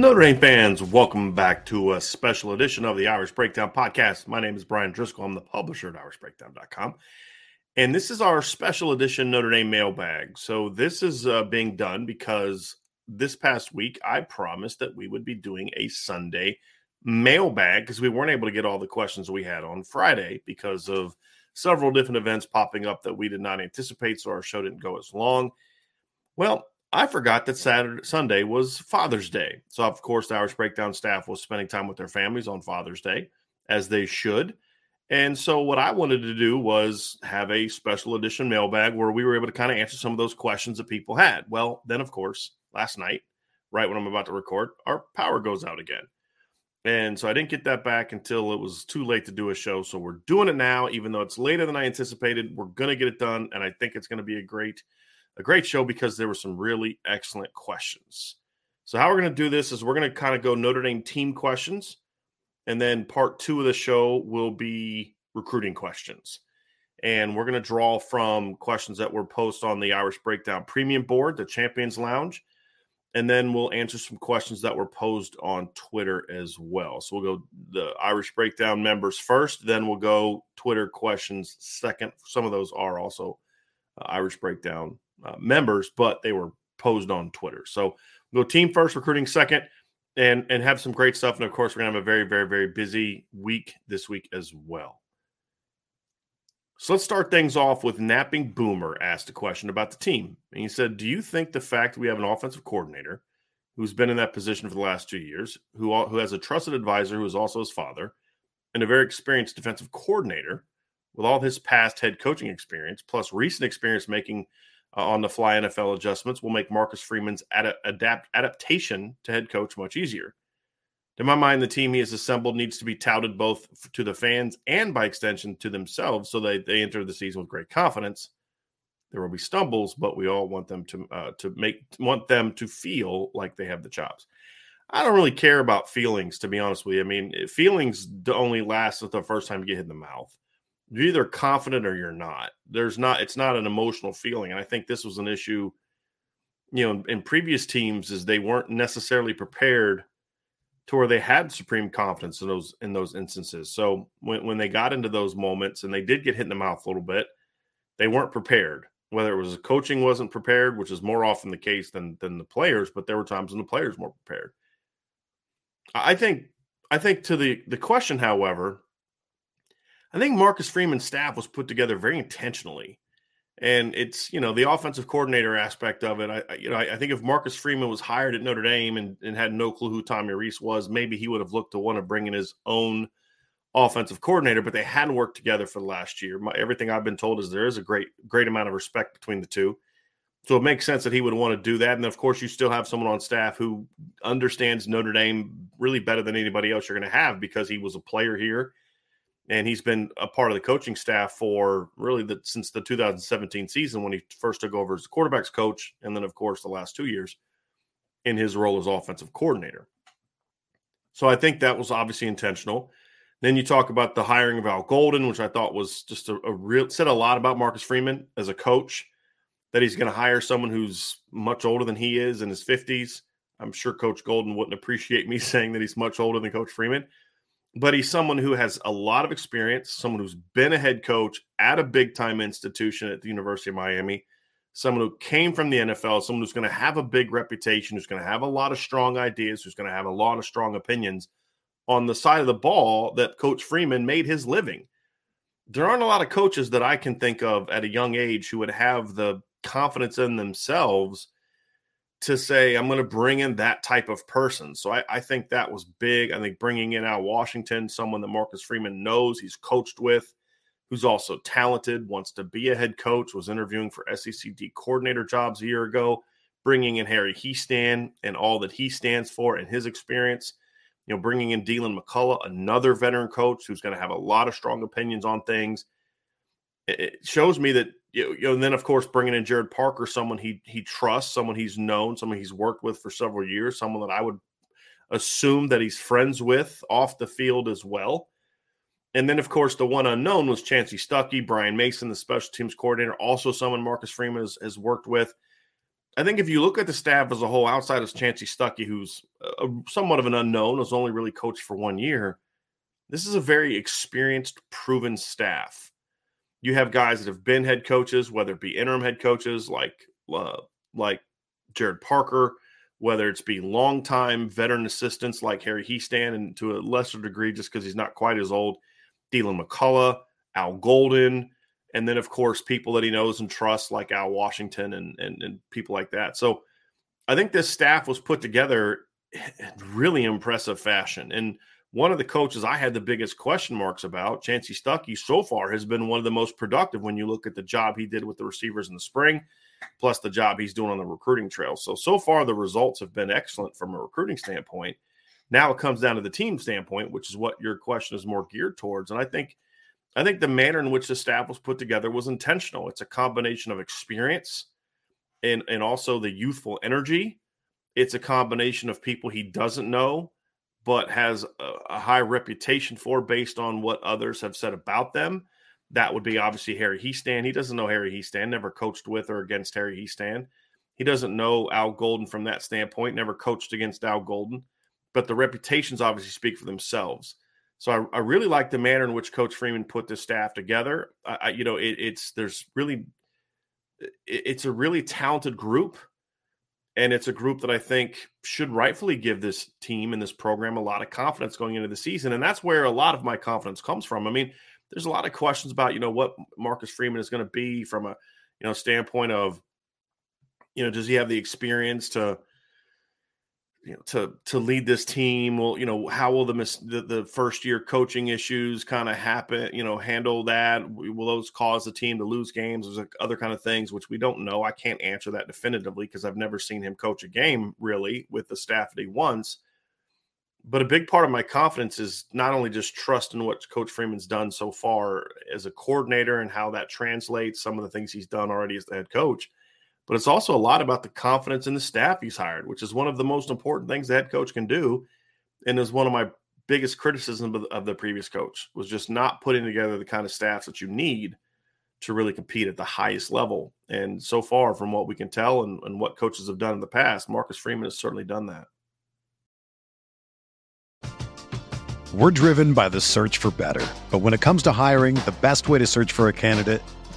Notre Dame fans, welcome back to a special edition of the Irish Breakdown podcast. My name is Bryan Driskell. I'm the publisher at IrishBreakdown.com. And this is our special edition Notre Dame mailbag. So, this is uh, being done because this past week I promised that we would be doing a Sunday mailbag because we weren't able to get all the questions we had on Friday because of several different events popping up that we did not anticipate. So, our show didn't go as long. Well, I forgot that Saturday Sunday was Father's Day. So of course the Irish Breakdown staff was spending time with their families on Father's Day as they should. And so what I wanted to do was have a special edition mailbag where we were able to kind of answer some of those questions that people had. Well, then of course, last night, right when I'm about to record, our power goes out again. And so I didn't get that back until it was too late to do a show. So we're doing it now, even though it's later than I anticipated. We're going to get it done. And I think it's going to be a great a great show because there were some really excellent questions. So, how we're going to do this is we're going to kind of go Notre Dame team questions. And then part two of the show will be recruiting questions. And we're going to draw from questions that were posted on the Irish Breakdown Premium Board, the Champions Lounge. And then we'll answer some questions that were posed on Twitter as well. So we'll go the Irish Breakdown members first, then we'll go Twitter questions second. Some of those are also uh, Irish Breakdown uh, members, but they were posed on Twitter. So we'll go team first, recruiting second, and and have some great stuff. And of course, we're gonna have a very, very, very busy week this week as well. So let's start things off with Napping Boomer asked a question about the team. And he said, Do you think the fact that we have an offensive coordinator who's been in that position for the last two years, who, who has a trusted advisor who is also his father, and a very experienced defensive coordinator with all his past head coaching experience, plus recent experience making uh, on the fly NFL adjustments will make Marcus Freeman's ad- adapt adaptation to head coach much easier. To my mind, the team he has assembled needs to be touted both to the fans and by extension to themselves so that they enter the season with great confidence. There will be stumbles, but we all want them to uh, to make want them to feel like they have the chops. I don't really care about feelings, to be honest with you. I mean, feelings only last the first time you get hit in the mouth you're either confident or you're not. There's not, it's not an emotional feeling. And I think this was an issue, you know, in, in previous teams is they weren't necessarily prepared to where they had supreme confidence in those in those instances. So when, when they got into those moments and they did get hit in the mouth a little bit, they weren't prepared. Whether it was the coaching wasn't prepared, which is more often the case than than the players, but there were times when the players were prepared. I think I think to the the question, however, I think Marcus Freeman's staff was put together very intentionally. And it's, you know, the offensive coordinator aspect of it. I, you know, I, I think if Marcus Freeman was hired at Notre Dame and, and had no clue who Tommy Rees was, maybe he would have looked to want to bring in his own offensive coordinator, but they hadn't worked together for the last year. My, everything I've been told is there is a great, great amount of respect between the two. So it makes sense that he would want to do that. And of course, you still have someone on staff who understands Notre Dame really better than anybody else you're going to have because he was a player here and he's been a part of the coaching staff for really the, since the 2017 season when he first took over as the quarterbacks coach, and then of course the last two years. in his role as offensive coordinator. So I think that was obviously intentional. Then you talk about the hiring of Al Golden, which I thought was just a, a real said a lot about Marcus Freeman as a coach. That he's going to hire someone who's much older than he is in his 50s. I'm sure Coach Golden wouldn't appreciate me saying that he's much older than Coach Freeman, but he's someone who has a lot of experience, someone who's been a head coach at a big time institution at the University of Miami, someone who came from the NFL, someone who's going to have a big reputation, who's going to have a lot of strong ideas, who's going to have a lot of strong opinions on the side of the ball that Coach Freeman made his living. There aren't a lot of coaches that I can think of at a young age who would have the confidence in themselves to say, I'm going to bring in that type of person. So I, I, think that was big. I think bringing in Al Washington, someone that Marcus Freeman knows, he's coached with, who's also talented, wants to be a head coach, was interviewing for SECD coordinator jobs a year ago, bringing in Harry Hiestand and all that he stands for and his experience you know, bringing in Deland McCullough, another veteran coach who's going to have a lot of strong opinions on things. It shows me that you know, and then of course bringing in Gerad Parker, someone he he trusts, someone he's known, someone he's worked with for several years, someone that I would assume that he's friends with off the field as well. And then, of course, the one unknown was Chansi Stuckey, Brian Mason, the special teams coordinator, also someone Marcus Freeman has, has worked with. I think if you look at the staff as a whole, outside of Chansi Stuckey, who's a, somewhat of an unknown, was only really coached for one year, this is a very experienced, proven staff. You have guys that have been head coaches, whether it be interim head coaches like uh, like Gerad Parker, whether it's be longtime veteran assistants like Harry Hiestand, and to a lesser degree, just because he's not quite as old, Deland McCullough, Al Golden, and then of course people that he knows and trusts like Al Washington and and, and people like that. So I think this staff was put together in really impressive fashion. And one of the coaches I had the biggest question marks about, Chansi Stuckey, so far has been one of the most productive when you look at the job he did with the receivers in the spring, plus the job he's doing on the recruiting trail. So so far the results have been excellent from a recruiting standpoint. Now it comes down to the team standpoint, which is what your question is more geared towards. And I think I think the manner in which the staff was put together was intentional. It's a combination of experience and, and also the youthful energy. It's a combination of people he doesn't know, but has a, a high reputation for based on what others have said about them. That would be obviously Harry Hiestand. He doesn't know Harry Hiestand, never coached with or against Harry Hiestand. He doesn't know Al Golden from that standpoint, never coached against Al Golden, but the reputations obviously speak for themselves. So I, I, really like the manner in which Coach Freeman put this staff together. I, you know, it, it's there's really it, it's a really talented group, and it's a group that I think should rightfully give this team and this program a lot of confidence going into the season, and that's where a lot of my confidence comes from. I mean, there's a lot of questions about you know what Marcus Freeman is going to be from a you know standpoint of you know does he have the experience to you know to to lead this team? Will you know how will the the, the first year coaching issues kind of happen you know handle that? Will those cause the team to lose games? There's like other kind of things which we don't know. I can't answer that definitively because i've never seen him coach a game really with the staff that he wants. But a big part of my confidence is not only just trust in what coach freeman's done so far as a coordinator and how that translates some of the things he's done already as the head coach but it's also a lot about the confidence in the staff he's hired, which is one of the most important things the head coach can do. And is one of my biggest criticisms of, of the previous coach was just not putting together the kind of staffs that you need to really compete at the highest level. And so far, from what we can tell and, and what coaches have done in the past, Marcus Freeman has certainly done that. We're driven by the search for better. But when it comes to hiring, the best way to search for a candidate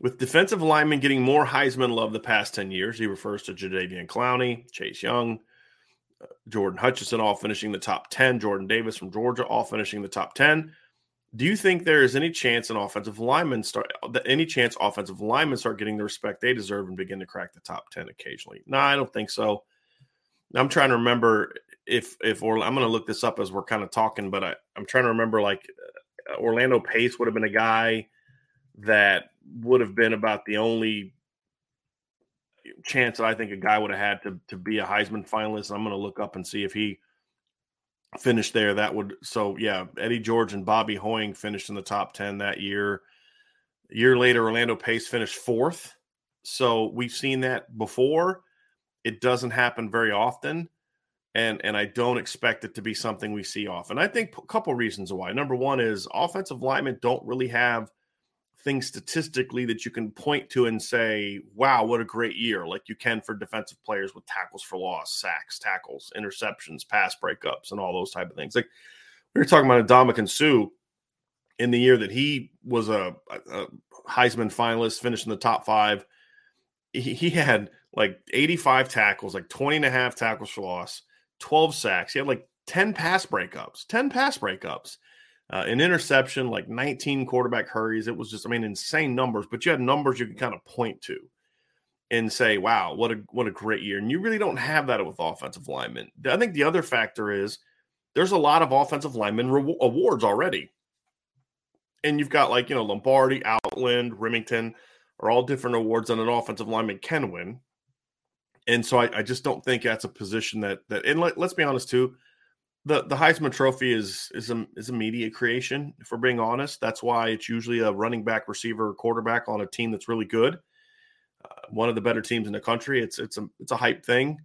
with defensive linemen getting more Heisman love the past 10 years, he refers to Jadeveon Clowney, Chase Young, uh, Jordan Hutchinson all finishing the top 10, Jordan Davis from Georgia all finishing the top 10. Do you think there is any chance an offensive lineman start any chance offensive linemen start getting the respect they deserve and begin to crack the top 10 occasionally? No, I don't think so. I'm trying to remember if if or I'm going to look this up as we're kind of talking, but I, I'm trying to remember like uh, Orlando Pace would have been a guy that would have been about the only chance that I think a guy would have had to to be a Heisman finalist. I'm going to look up and see if he finished there. That would so yeah. Eddie George and Bobby Hoying finished in the top ten that year. A year later, Orlando Pace finished fourth. So we've seen that before. It doesn't happen very often, and and I don't expect it to be something we see often. I think a couple reasons why. Number one is offensive linemen don't really have things statistically that you can point to and say, wow, what a great year, like you can for defensive players with tackles for loss, sacks, tackles, interceptions, pass breakups, and all those type of things. Like we were talking about Ndamukong Suh in the year that he was a, a Heisman finalist, finished in the top five. He, he had like 85 tackles, like 20 and a half tackles for loss, 12 sacks. He had like 10 pass breakups, 10 pass breakups uh, an interception, like 19 quarterback hurries. It was just, I mean, insane numbers. But you had numbers you could kind of point to and say, "Wow, what a what a great year." And you really don't have that with offensive linemen. I think the other factor is there's a lot of offensive lineman re- awards already, and you've got like you know Lombardi, Outland, Rimington are all different awards that an offensive lineman can win. And so I, I just don't think that's a position that that. And let, let's be honest too the the Heisman Trophy is is a is a media creation. If we're being honest, that's why it's usually a running back, receiver, quarterback on a team that's really good. Uh, one of the better teams in the country. It's it's a it's a hype thing.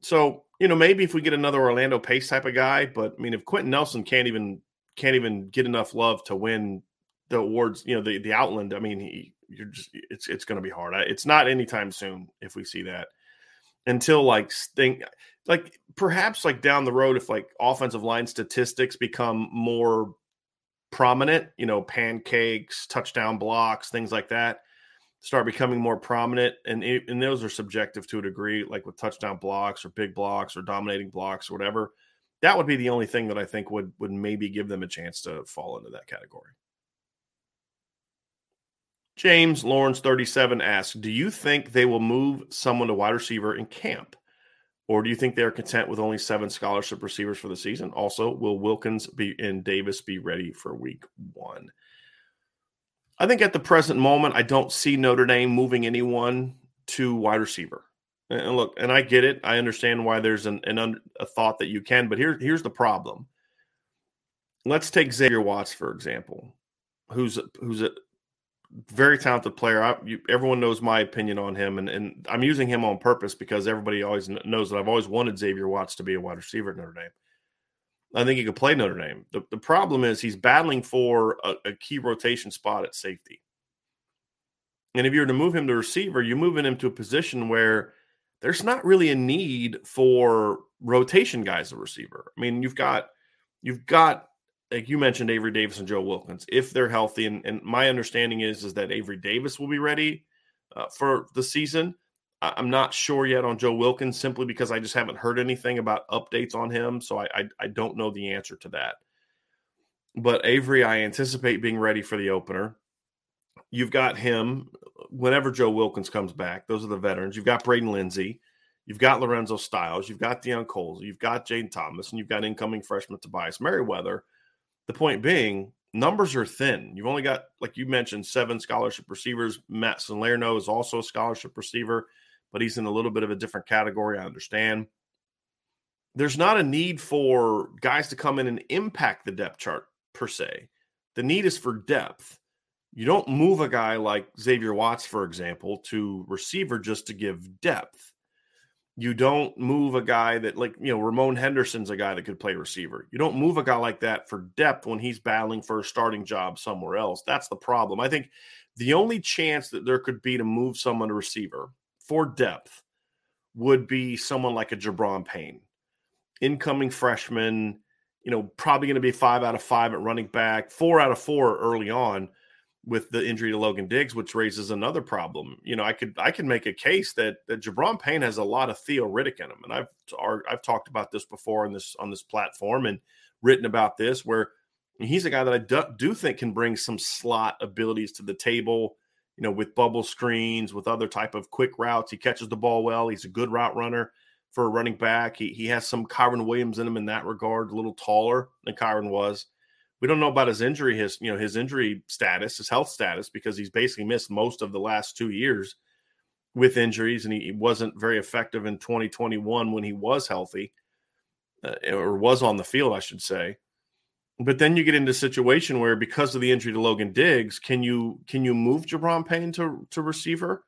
So you know maybe if we get another Orlando Pace type of guy, but I mean if Quenton Nelson can't even can't even get enough love to win the awards, you know the the Outland. I mean he you're just it's it's going to be hard. It's not anytime soon if we see that until like think like perhaps like down the road if like offensive line statistics become more prominent, you know, pancakes, touchdown blocks, things like that start becoming more prominent and and those are subjective to a degree like with touchdown blocks or big blocks or dominating blocks or whatever. That would be the only thing that I think would would maybe give them a chance to fall into that category. James Lawrence 37 asks, "Do you think they will move someone to wide receiver in camp?" Or do you think they're content with only seven scholarship receivers for the season? Also, will Wilkins be and Davis be ready for week one? I think at the present moment, I don't see Notre Dame moving anyone to wide receiver. And look, and I get it. I understand why there's an, an a thought that you can, but here, here's the problem. Let's take Xavier Watts for example, who's who's a, very talented player. I, you, everyone knows my opinion on him, and, and I'm using him on purpose because everybody always knows that I've always wanted Xavier Watts to be a wide receiver at Notre Dame. I think he could play Notre Dame. The, the problem is he's battling for a, a key rotation spot at safety. And if you were to move him to receiver, you're moving him to a position where there's not really a need for rotation guys at receiver. I mean, you've got you've got like you mentioned Avery Davis and Joe Wilkins, if they're healthy, and, and my understanding is is that Avery Davis will be ready uh, for the season. I, am not sure yet on Joe Wilkins simply because I just haven't heard anything about updates on him, so I, I, I don't know the answer to that. But Avery, I anticipate being ready for the opener. You've got him whenever Joe Wilkins comes back. Those are the veterans. You've got Braden Lenzy. You've got Lorenzo Styles, you've got Deion Colzie, you've got Jayden Thomas, and you've got incoming freshman Tobias Merriweather. The point being, numbers are thin. You've only got, like you mentioned, seven scholarship receivers. Matt Salerno is also a scholarship receiver, but he's in a little bit of a different category. I understand. There's not a need for guys to come in and impact the depth chart per se. The need is for depth. You don't move a guy like Xavier Watts, for example, to receiver just to give depth. You don't move a guy that, like, you know, Ramon Henderson's a guy that could play receiver. You don't move a guy like that for depth when he's battling for a starting job somewhere else. That's the problem. I think the only chance that there could be to move someone to receiver for depth would be someone like a Gi'Bran Payne, incoming freshman, you know, probably going to be five out of five at running back, four out of four early on with the injury to Logan Diggs, which raises another problem. You know, I could I can make a case that that Gi'Bran Payne has a lot of Theo Riddick in him, and I've I've talked about this before on this on this platform and written about this, where he's a guy that I do, do think can bring some slot abilities to the table. You know, with bubble screens, with other type of quick routes, he catches the ball well. He's a good route runner for a running back. He he has some Kyren Williams in him in that regard, a little taller than Kyren was. We don't know about his injury, his you know his injury status, his health status, because he's basically missed most of the last two years with injuries, and he wasn't very effective in 2021 when he was healthy uh, or was on the field, I should say. But then you get into a situation where, because of the injury to Logan Diggs, can you can you move Gi'Bran Payne to to receiver?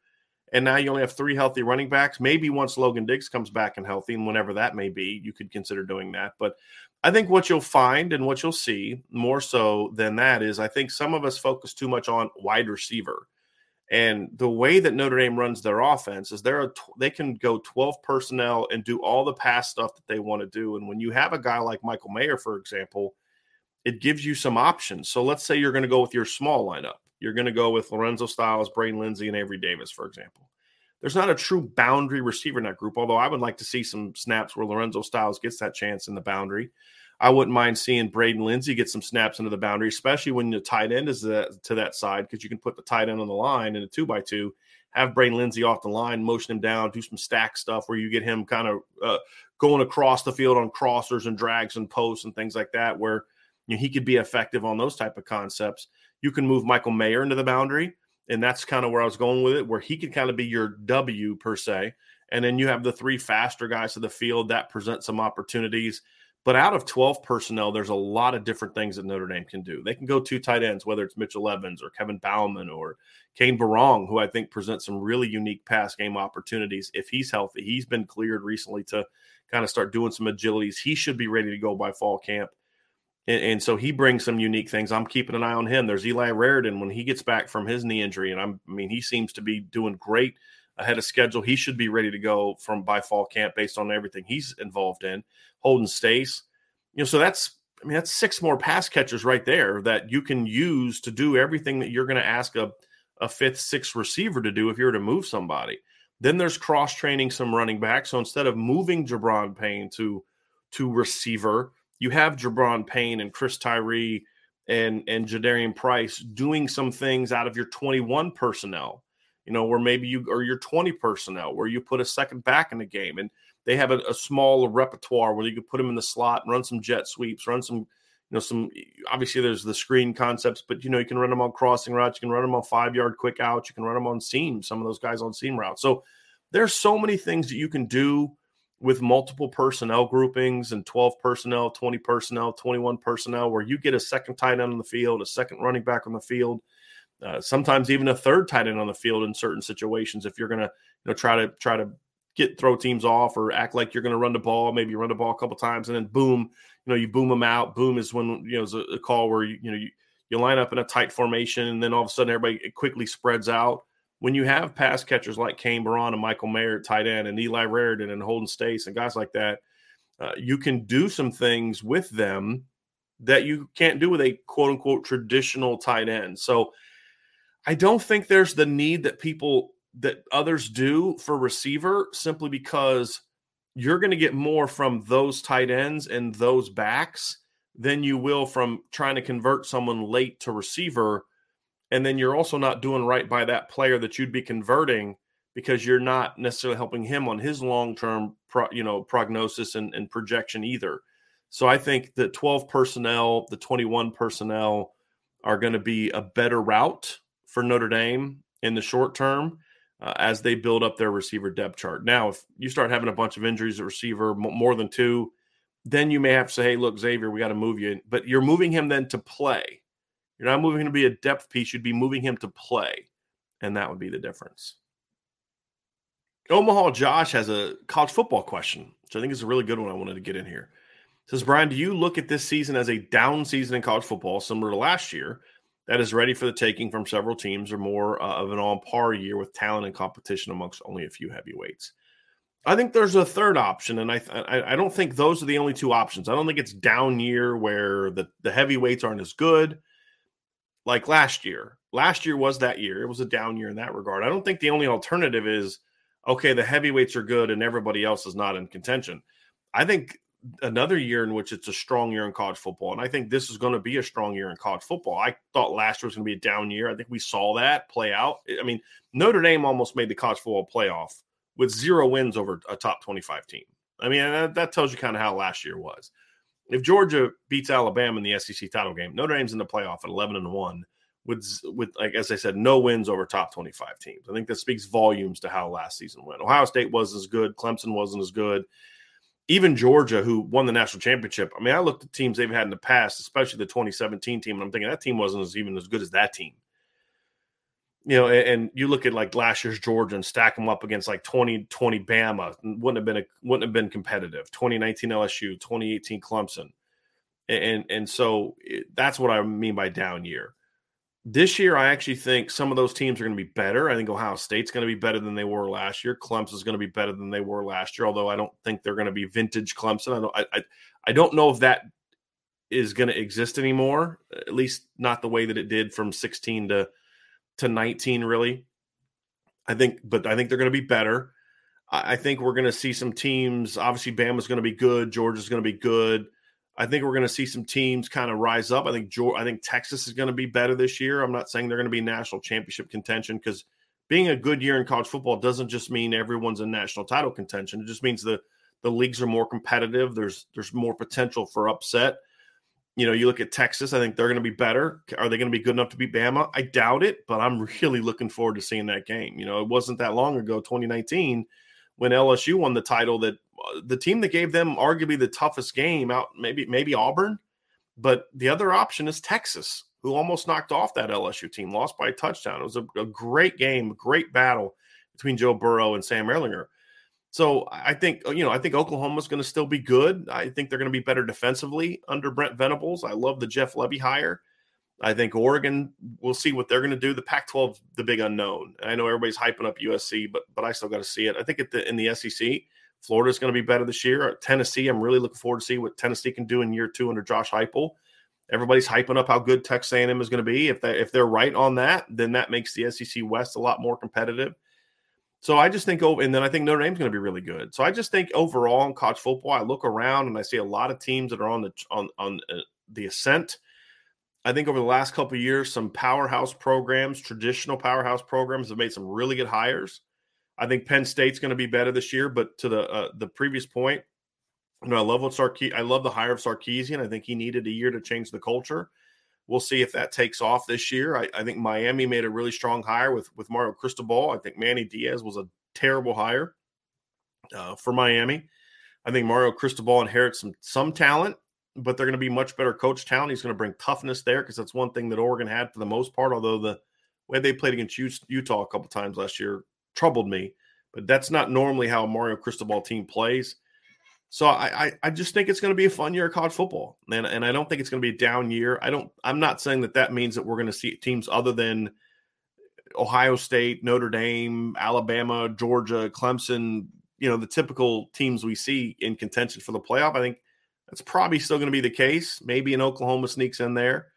And now you only have three healthy running backs. Maybe once Logan Diggs comes back and healthy, and whenever that may be, you could consider doing that. But I think what you'll find and what you'll see more so than that is I think some of us focus too much on wide receiver. And the way that Notre Dame runs their offense is they're they can go 12 personnel and do all the pass stuff that they want to do. And when you have a guy like Michael Mayer, for example, it gives you some options. So let's say you're going to go with your small lineup. You're going to go with Lorenzo Styles, Braden Lenzy, and Avery Davis, for example. There's not a true boundary receiver in that group, although I would like to see some snaps where Lorenzo Styles gets that chance in the boundary. I wouldn't mind seeing Braden Lenzy get some snaps into the boundary, especially when the tight end is to that side, because you can put the tight end on the line in a two by two, have Braden Lenzy off the line, motion him down, do some stack stuff where you get him kind of uh, going across the field on crossers and drags and posts and things like that, where you know, he could be effective on those type of concepts. You can move Michael Mayer into the boundary, and that's kind of where I was going with it, where he could kind of be your W per se. And then you have the three faster guys to the field that present some opportunities. But out of 12 personnel, there's a lot of different things that Notre Dame can do. They can go two tight ends, whether it's Mitchell Evans or Kevin Bauman or Cane Berrong, who I think presents some really unique pass game opportunities if he's healthy. He's been cleared recently to kind of start doing some agilities. He should be ready to go by fall camp. And, and, so he brings some unique things. I'm keeping an eye on him. There's Eli Raridon when he gets back from his knee injury, and I'm, I mean, he seems to be doing great ahead of schedule. He should be ready to go from by fall camp based on everything he's involved in. Holden Staes, you know, so that's I mean that's six more pass catchers right there that you can use to do everything that you're going to ask a a fifth, sixth receiver to do if you were to move somebody. Then there's cross training some running back. So instead of moving Gi'Bran Payne to to receiver, you have Gi'Bran Payne and Chris Tyree and and Jadarian Price doing some things out of your 21 personnel you know, where maybe you or your 20 personnel, where you put a second back in the game and they have a, a small repertoire where you could put them in the slot and run some jet sweeps, run some, you know, some obviously there's the screen concepts, but you know, you can run them on crossing routes, you can run them on five yard quick outs, you can run them on seam, some of those guys on seam routes. So there's so many things that you can do with multiple personnel groupings and 12 personnel, 20 personnel, 21 personnel, where you get a second tight end on the field, a second running back on the field uh, sometimes even a third tight end on the field in certain situations if you're going to you know try to try to get throw teams off or act like you're going to run the ball maybe run the ball a couple times and then boom you know you boom them out boom is when you know it's a, a call where you, you know you, you line up in a tight formation and then all of a sudden everybody quickly spreads out when you have pass catchers like Cane Berrong and Michael Mayer tight end and Eli Raridon and Holden Staes and guys like that uh, you can do some things with them that you can't do with a quote unquote traditional tight end so I don't think there's the need that people that others do for receiver simply because you're going to get more from those tight ends and those backs than you will from trying to convert someone late to receiver. And then you're also not doing right by that player that you'd be converting because you're not necessarily helping him on his long term, pro, you know, prognosis and, and projection either. So I think the 12 personnel, the 21 personnel are going to be a better route for Notre Dame in the short term uh, as they build up their receiver depth chart. Now, if you start having a bunch of injuries at receiver, more than two, then you may have to say, hey, look, Xavier, we got to move you. But you're moving him then to play. You're not moving him to be a depth piece. You'd be moving him to play. And that would be the difference. Omaha Josh has a college football question, which I think is a really good one I wanted to get in here. It says, Bryan, do you look at this season as a down season in college football, similar to last year, that is ready for the taking from several teams, or more uh, of an on par year with talent and competition amongst only a few heavyweights? I think there's a third option, and I, I, I don't think those are the only two options. I don't think it's down year where the the heavyweights aren't as good, like last year. Last year was that year; it was a down year in that regard. I don't think the only alternative is okay, the heavyweights are good and everybody else is not in contention. I think another year in which it's a strong year in college football. And I think this is going to be a strong year in college football. I thought last year was going to be a down year. I think we saw that play out. I mean, Notre Dame almost made the college football playoff with zero wins over a top 25 team. I mean, that, that tells you kind of how last year was. If Georgia beats Alabama in the SEC title game, Notre Dame's in the playoff at 11 and 1 with with like as I said, no wins over top 25 teams. I think that speaks volumes to how last season went. Ohio State wasn't as good, Clemson wasn't as good. Even Georgia, who won the national championship. I mean, I looked at teams they've had in the past, especially the 2017 team, and I'm thinking that team wasn't as even as good as that team. You know, and, and you look at like last year's Georgia and stack them up against like 2020 Bama, wouldn't have been a, wouldn't have been competitive. 2019 LSU, 2018 Clemson, and and so it, that's what I mean by down year this year, I actually think some of those teams are going to be better. I think Ohio State's going to be better than they were last year. Clemson's going to be better than they were last year. Although I don't think they're going to be vintage Clemson. I don't. I, I, I don't know if that is going to exist anymore. At least not the way that it did from 16 to to 19. Really, I think. But I think they're going to be better. I, think we're going to see some teams. Obviously, Bama's going to be good. Georgia's going to be good. I think we're going to see some teams kind of rise up. I think Georgia, I think Texas is going to be better this year. I'm not saying they're going to be national championship contention because being a good year in college football doesn't just mean everyone's in national title contention. It just means the the leagues are more competitive. There's there's more potential for upset. You know, you look at Texas. I think they're going to be better. Are they going to be good enough to beat Bama? I doubt it, but I'm really looking forward to seeing that game. You know, it wasn't that long ago, 2019, when LSU won the title that uh, the team that gave them arguably the toughest game out, maybe maybe Auburn, but the other option is Texas, who almost knocked off that LSU team, lost by a touchdown. It was a, a great game, great battle between Joe Burrow and Sam Ehlinger. So I think uh, you know I think Oklahoma's going to still be good. I think they're going to be better defensively under Brent Venables. I love the Jeff Lebby hire. I think Oregon, we'll see what they're going to do. The Pac-12, the big unknown. I know everybody's hyping up USC, but but I still got to see it. I think the in the SEC, Florida's going to be better this year. Tennessee, I'm really looking forward to see what Tennessee can do in year two under Josh Heupel. Everybody's hyping up how good Texas A&M is going to be. If they if they're right on that, then that makes the SEC West a lot more competitive. So I just think, and then I think Notre Dame's going to be really good. So I just think overall in college football, I look around and I see a lot of teams that are on the on on uh, the ascent. I think over the last couple years, some powerhouse programs, traditional powerhouse programs, have made some really good hires. I think Penn State's going to be better this year. But to the uh, the previous point, you know, I love what Sarke- I love the hire of Sarkisian. I think he needed a year to change the culture. We'll see if that takes off this year. I, I think Miami made a really strong hire with with Mario Cristobal. I think Manny Diaz was a terrible hire uh, for Miami. I think Mario Cristobal inherits some some talent, but they're going to be much better coach talent. He's going to bring toughness there because that's one thing that Oregon had for the most part. Although the way they played against Utah a couple times last year troubled me. But that's not normally how a Mario Cristobal team plays. So I, I, I just think it's going to be a fun year of college football, and and I don't think it's going to be a down year. I don't. I'm not saying that that means that we're going to see teams other than Ohio State, Notre Dame, Alabama, Georgia, Clemson. You know the typical teams we see in contention for the playoff. I think that's probably still going to be the case. Maybe an Oklahoma sneaks in there,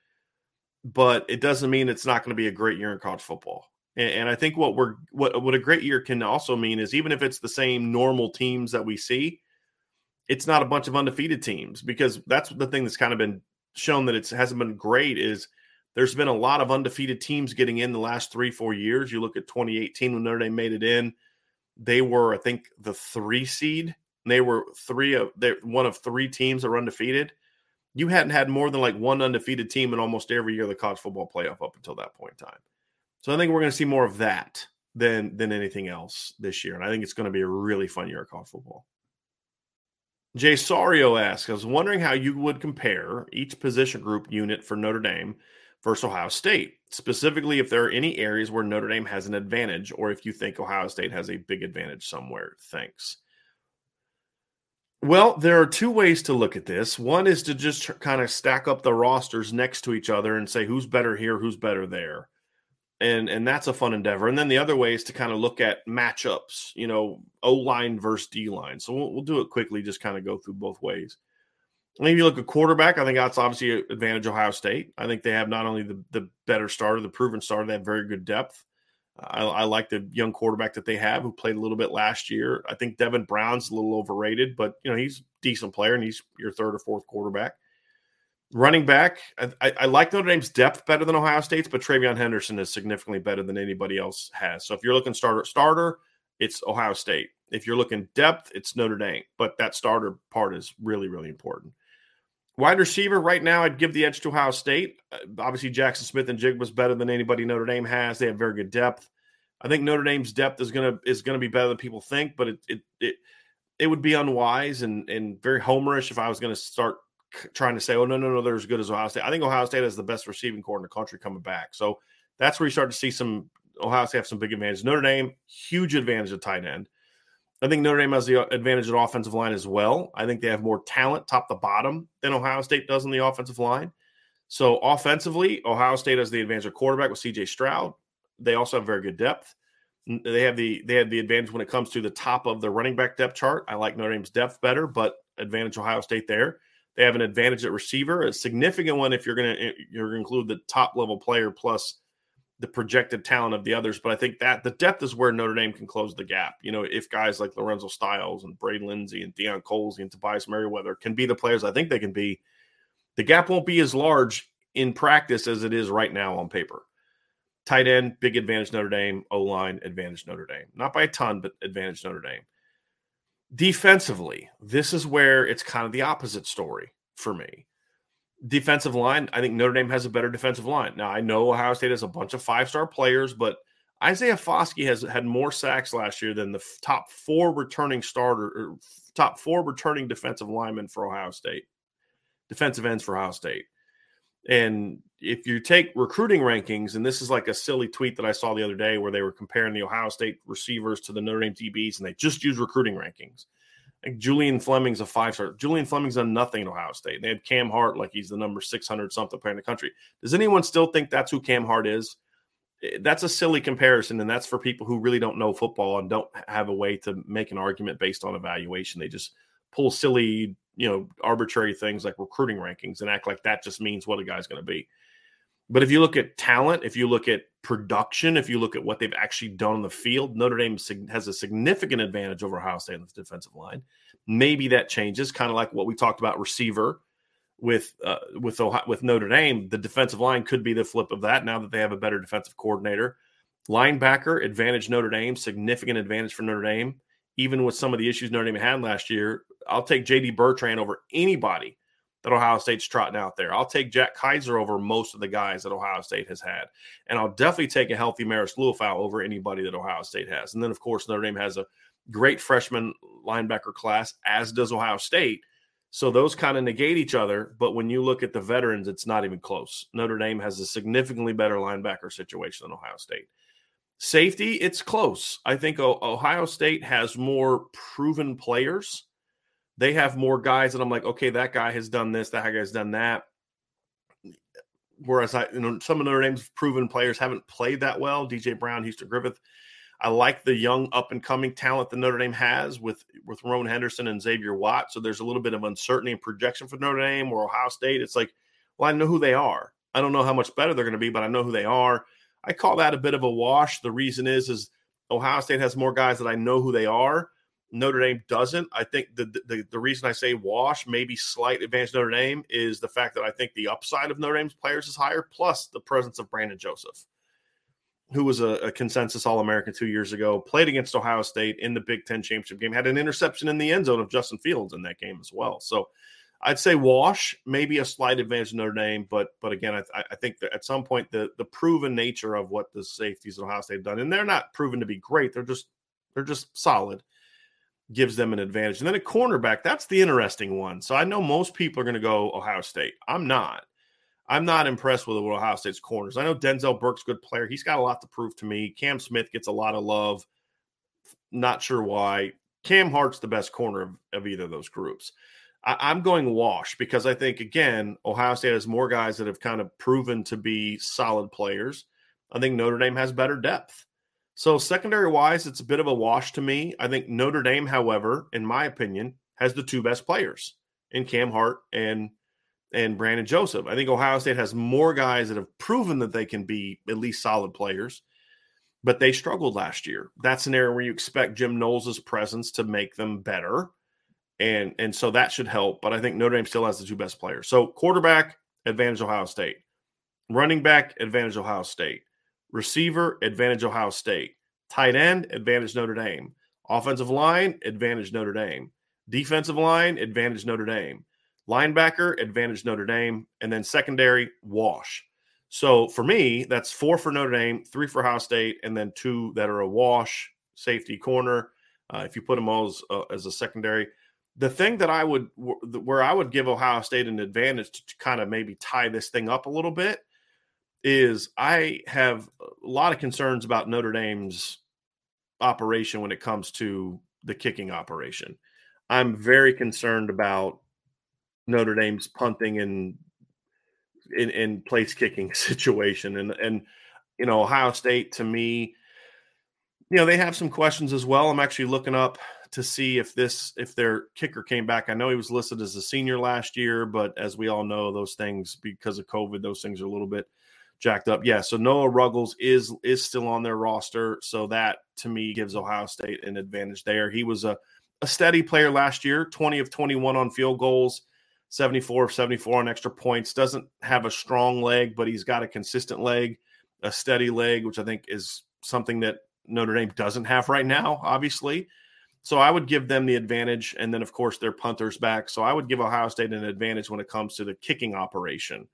but it doesn't mean it's not going to be a great year in college football. And, and I think what we're what what a great year can also mean is even if it's the same normal teams that we see, it's not a bunch of undefeated teams because that's the thing that's kind of been shown that it hasn't been great is there's been a lot of undefeated teams getting in the last three four years. You look at 2018 when Notre Dame made it in. they were, I think, the three seed. They were three of they one of three teams that were undefeated. You hadn't had more than like one undefeated team in almost every year of the college football playoff up until that point in time. So I think we're going to see more of that than than anything else this year, and I think it's going to be a really fun year of college football. Jay Sario asks, I was wondering how you would compare each position group unit for Notre Dame versus Ohio State, specifically if there are any areas where Notre Dame has an advantage or if you think Ohio State has a big advantage somewhere. Thanks. Well, there are two ways to look at this. One is to just kind of stack up the rosters next to each other and say who's better here, who's better there and and that's a fun endeavor. And then the other way is to kind of look at matchups, you know, O line versus D line. So we'll, we'll do it quickly, just kind of go through both ways. Maybe you look at quarterback. I think that's obviously an advantage Ohio State. I think they have not only the, the better starter, the proven starter, they have very good depth. I, I, like the young quarterback that they have who played a little bit last year. I think Devin Brown's a little overrated, but you know he's a decent player and he's your third or fourth quarterback. Running back, I, I, like Notre Dame's depth better than Ohio State's, but TreVeyon Henderson is significantly better than anybody else has. So if you're looking starter starter, it's Ohio State. If you're looking depth, it's Notre Dame. But that starter part is really, really important. Wide receiver, right now, I'd give the edge to Ohio State. Uh, obviously, Jackson Smith-Njigba was better than anybody Notre Dame has. They have very good depth. I think Notre Dame's depth is gonna is gonna be better than people think, but it it it, it would be unwise and and very homerish if I was going to start trying to say, oh, no, no, no, they're as good as Ohio State. I think Ohio State has the best receiving corps in the country coming back. So that's where you start to see some Ohio State have some big advantages. Notre Dame, huge advantage at tight end. I think Notre Dame has the uh, advantage at offensive line as well. I think they have more talent top to bottom than Ohio State does on the offensive line. So offensively, Ohio State has the advantage of quarterback with CJ Stroud. They also have very good depth. They have the they have the advantage when it comes to the top of the running back depth chart. I like Notre Dame's depth better, but advantage Ohio State there. They have an advantage at receiver, a significant one if you're going to eh, you're going to include the top level player plus the projected talent of the others. But I think that the depth is where Notre Dame can close the gap. You know, if guys like Lorenzo Styles and Braden Lenzy and Deion Colzie and Tobias Merriweather can be the players I think they can be, the gap won't be as large in practice as it is right now on paper. Tight end, big advantage Notre Dame. O line, advantage Notre Dame. Not by a ton, but advantage Notre Dame. Defensively, this is where it's kind of the opposite story for me. Defensive line, I think Notre Dame has a better defensive line. Now, I know Ohio State has a bunch of five star players, but Isaiah Foskey has had more sacks last year than the top four returning starter or top four returning defensive linemen for Ohio State, defensive ends for Ohio State. And if you take recruiting rankings, and this is like a silly tweet that I saw the other day where they were comparing the Ohio State receivers to the Notre Dame DBs, and they just use recruiting rankings. Like Julian Fleming's a five star. Julian Fleming's done nothing at Ohio State. They had Cam Hart like he's the number 600 something player in the country. Does anyone still think that's who Cam Hart is? Eh, that's a silly comparison, and that's for people who really don't know football and don't have a way to make an argument based on evaluation. They just pull silly, you know, arbitrary things like recruiting rankings and act like that just means what a guy's going to be. But if you look at talent, if you look at production, if you look at what they've actually done on the field, Notre Dame has a significant advantage over Ohio State on the defensive line. Maybe that changes, kind of like what we talked about receiver with uh, with Ohio, with Notre Dame. The defensive line could be the flip of that now that they have a better defensive coordinator. Linebacker advantage Notre Dame, significant advantage for Notre Dame, even with some of the issues Notre Dame had last year. I'll take JD Bertrand over anybody that Ohio State's trotting out there. I'll take Jack Kiser over most of the guys that Ohio State has had. And I'll definitely take a healthy Marist Liufau over anybody that Ohio State has. And then, of course, Notre Dame has a great freshman linebacker class, as does Ohio State. So those kind of negate each other. But when you look at the veterans, it's not even close. Notre Dame has a significantly better linebacker situation than Ohio State. Safety, it's close. I think Ohio State has more proven players they have more guys and I'm like, okay, that guy has done this, that guy's done that. Whereas I, you know, some of Notre Dame's proven players haven't played that well. DJ Brown, Houston Griffith. I like the young up and coming talent that Notre Dame has with with Ramon Henderson and Xavier Watt. So there's a little bit of uncertainty and projection for Notre Dame or Ohio State. It's like, well, I know who they are. I don't know how much better they're going to be, but I know who they are. I call that a bit of a wash. The reason is, is Ohio State has more guys that I know who they are Notre Dame doesn't. I think the, the the reason I say wash, maybe slight advantage Notre Dame, is the fact that I think the upside of Notre Dame's players is higher, plus the presence of Brandon Joseph. who was a, a consensus All American two years ago, played against Ohio State in the Big Ten championship game, had an interception in the end zone of Justin Fields in that game as well. So I'd say wash, maybe a slight advantage Notre Dame, but but again, I, I think that at some point the the proven nature of what the safeties of Ohio State have done, and they're not proven to be great, they're just they're just solid, gives them an advantage. And then a cornerback, that's the interesting one. So I know most people are going to go Ohio State. I'm not. I'm not impressed with Ohio State's corners. I know Denzel Burke's a good player. He's got a lot to prove to me. Cam Smith gets a lot of love. Not sure why. Cam Hart's the best corner of, of either of those groups. I, am going wash because I think again Ohio State has more guys that have kind of proven to be solid players. I think Notre Dame has better depth. So secondary wise, it's a bit of a wash to me. I think Notre Dame, however, in my opinion, has the two best players in Cam Hart and and Brandon Joseph. I think Ohio State has more guys that have proven that they can be at least solid players, but they struggled last year. That's an area where you expect Jim Knowles' presence to make them better and and so that should help. But I think Notre Dame still has the two best players. So quarterback advantage Ohio State, running back advantage Ohio State, receiver advantage Ohio State, tight end advantage Notre Dame, offensive line advantage Notre Dame, defensive line advantage Notre Dame, linebacker advantage Notre Dame, and then secondary wash. So for me, that's four for Notre Dame, three for Ohio State, and then two that are a wash, safety, corner. Uh, if you put them all as, uh, as a secondary, the thing that I would where I would give Ohio State an advantage to kind of maybe tie this thing up a little bit is I have a lot of concerns about Notre Dame's operation when it comes to the kicking operation. I'm very concerned about Notre Dame's punting and in, in place kicking situation and and you know Ohio State to me you know they have some questions as well. I'm actually looking up to see if this if their kicker came back. I know he was listed as a senior last year, but as we all know, those things because of COVID, those things are a little bit jacked up. Yeah, so Noah Ruggles is is still on their roster, so that to me gives Ohio State an advantage there. He was a a steady player last year, 20 of 21 on field goals, 74 of 74 on extra points. Doesn't have a strong leg, but he's got a consistent leg, a steady leg, which I think is something that Notre Dame doesn't have right now, obviously. So I would give them the advantage. And then, of course, their punters back. So I would give Ohio State an advantage when it comes to the kicking operation.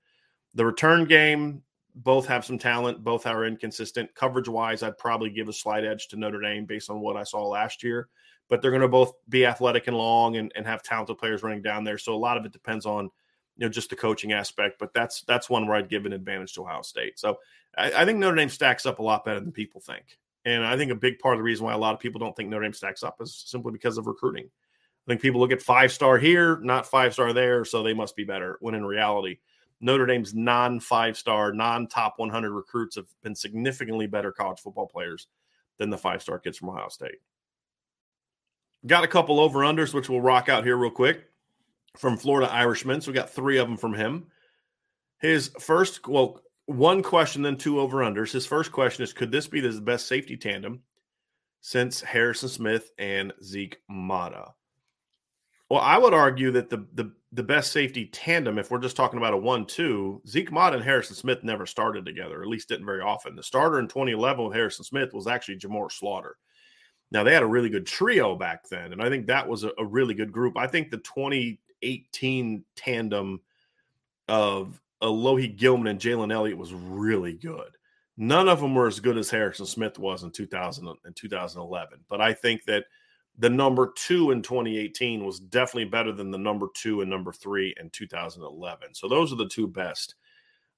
The return game, both have some talent, both are inconsistent. Coverage wise, I'd probably give a slight edge to Notre Dame based on what I saw last year. But they're going to both be athletic and long and, and have talented players running down there. So a lot of it depends on you know just the coaching aspect. But that's that's one where I'd give an advantage to Ohio State. So I, I think Notre Dame stacks up a lot better than people think. And I think a big part of the reason why a lot of people don't think Notre Dame stacks up is simply because of recruiting. I think people look at five star here, not five star there, so they must be better. When in reality, Notre Dame's non five star, non top 100 recruits have been significantly better college football players than the five star kids from Ohio State. Got a couple over unders, which we'll rock out here real quick from Florida Irishman. So we got three of them from him. His first, well, one question, then two over unders. His first question is Could this be the best safety tandem since Harrison Smith and Zeke Motta? Well, I would argue that the, the the best safety tandem, if we're just talking about a one-two, Zeke Motta and Harrison Smith never started together, at least didn't very often. The starter in 2011 with Harrison Smith was actually Jamor Slaughter. Now they had a really good trio back then, and I think that was a, a really good group. I think the 2018 tandem of Alohi Gilman and Jalen Elliott was really good. None of them were as good as Harrison Smith was in 2000 and 2011, but I think that the number two in 2018 was definitely better than the number two and number three in 2011. So those are the two best.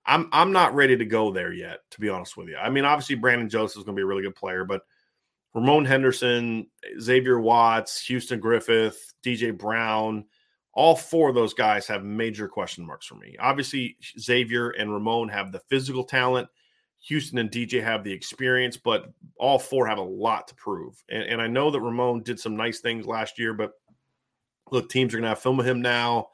I'm I'm not ready to go there yet, to be honest with you. I mean, obviously Brandon Joseph is going to be a really good player, but Ramon Henderson, Xavier Watts, Houston Griffith, DJ Brown, all four of those guys have major question marks for me. Obviously, Xavier and Ramon have the physical talent. Houston and DJ have the experience, but all four have a lot to prove. And, and I know that Ramon did some nice things last year, but look, teams are going to have film of him now.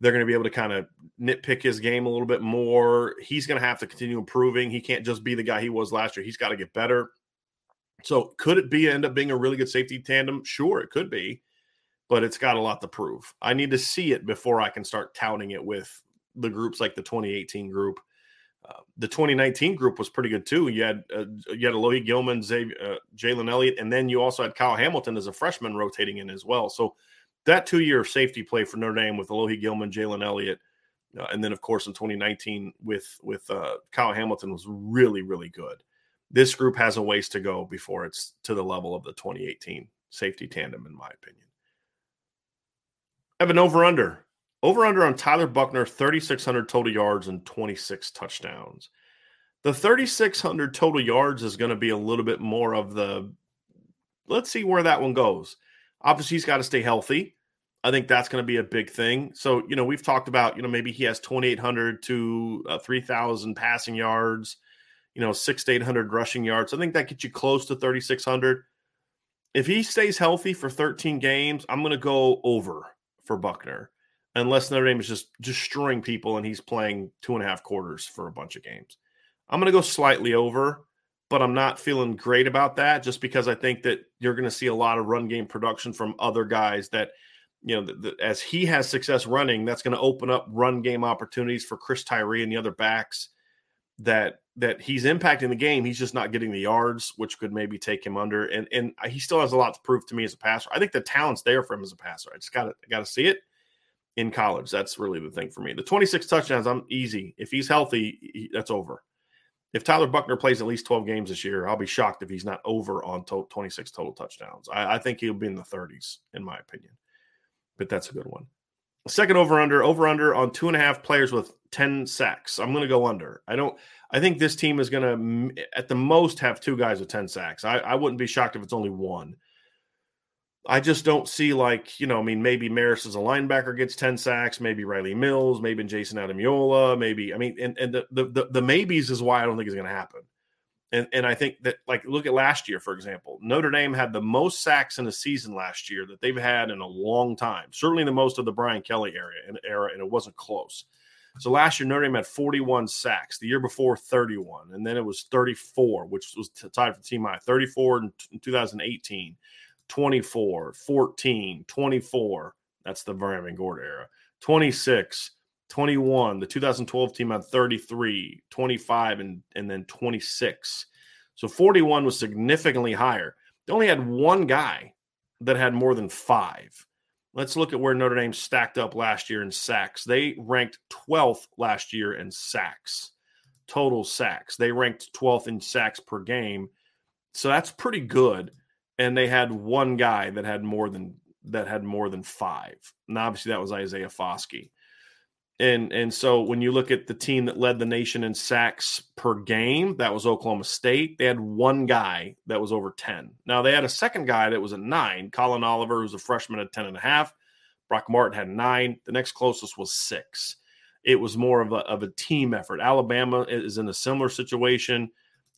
They're going to be able to kind of nitpick his game a little bit more. He's going to have to continue improving. He can't just be the guy he was last year. He's got to get better. So, could it be end up being a really good safety tandem? Sure, it could be but it's got a lot to prove. I need to see it before I can start touting it with the groups like the 2018 group. The 2019 group was pretty good too. You had uh, you had Alohi Gilman, uh, Jalen Elliott, and then you also had Kyle Hamilton as a freshman rotating in as well. So that two year safety play for Notre Dame with Alohi Gilman, Jalen Elliott, uh, and then of course in 2019 with with uh, Kyle Hamilton was really really good. This group has a ways to go before it's to the level of the 2018 safety tandem, in my opinion. I have an over under over under on Tyler Buchner, 3,600 total yards and 26 touchdowns. The 3,600 total yards is going to be a little bit more of the, let's see where that one goes. Obviously, he's got to stay healthy. I think that's going to be a big thing. So, you know, we've talked about, you know, maybe he has 2,800 to uh, 3,000 passing yards, you know, six to 800 rushing yards. I think that gets you close to 3,600. If he stays healthy for 13 games, I'm going to go over for Buchner unless Notre Dame is just destroying people and he's playing two and a half quarters for a bunch of games. I'm going to go slightly over, but I'm not feeling great about that just because I think that you're going to see a lot of run game production from other guys that, you know, the, the, as he has success running, that's going to open up run game opportunities for Chris Tyree and the other backs that that he's impacting the game. He's just not getting the yards, which could maybe take him under. And and he still has a lot to prove to me as a passer. I think the talent's there for him as a passer. I just got to got to see it in college. That's really the thing for me. The 26 touchdowns, I'm easy. If he's healthy, he, that's over. If Tyler Buchner plays at least 12 games this year, I'll be shocked if he's not over on to- 26 total touchdowns. I, I think he'll be in the 30s, in my opinion. But that's a good one. Second over under, over under on two and a half players with 10 sacks. I'm going to go under. I don't, I think this team is going to, at the most, have two guys with 10 sacks. I, I wouldn't be shocked if it's only one. I just don't see like, you know, I mean, maybe Marist as a linebacker gets 10 sacks, maybe Rylie Mills, maybe Jayson Ademilola. maybe, I mean, and, and the, the, the maybes is why I don't think it's going to happen. And, and I think that, like, look at last year, for example. Notre Dame had the most sacks in a season last year that they've had in a long time. Certainly the most of the Brian Kelly era, era and it wasn't close. So last year, Notre Dame had 41 sacks. The year before, 31. And then it was 34, which was tied for team high, 34 in, in 2018. 24, 14, 24. That's the VanGorder era. 26, 21. The 2012 team had 33, 25, and, and then 26. So 41 was significantly higher. They only had one guy that had more than five. Let's look at where Notre Dame stacked up last year in sacks. They ranked 12th last year in sacks, total sacks. They ranked 12th in sacks per game. So that's pretty good and they had one guy that had more than that had more than five. And obviously that was Isaiah Foskey. And and so when you look at the team that led the nation in sacks per game, that was Oklahoma State. They had one guy that was over 10. Now they had a second guy that was at nine. Collin Oliver, who's a freshman at 10 and a half. Brock Martin had nine. The next closest was six. It was more of a, of a team effort. Alabama is in a similar situation.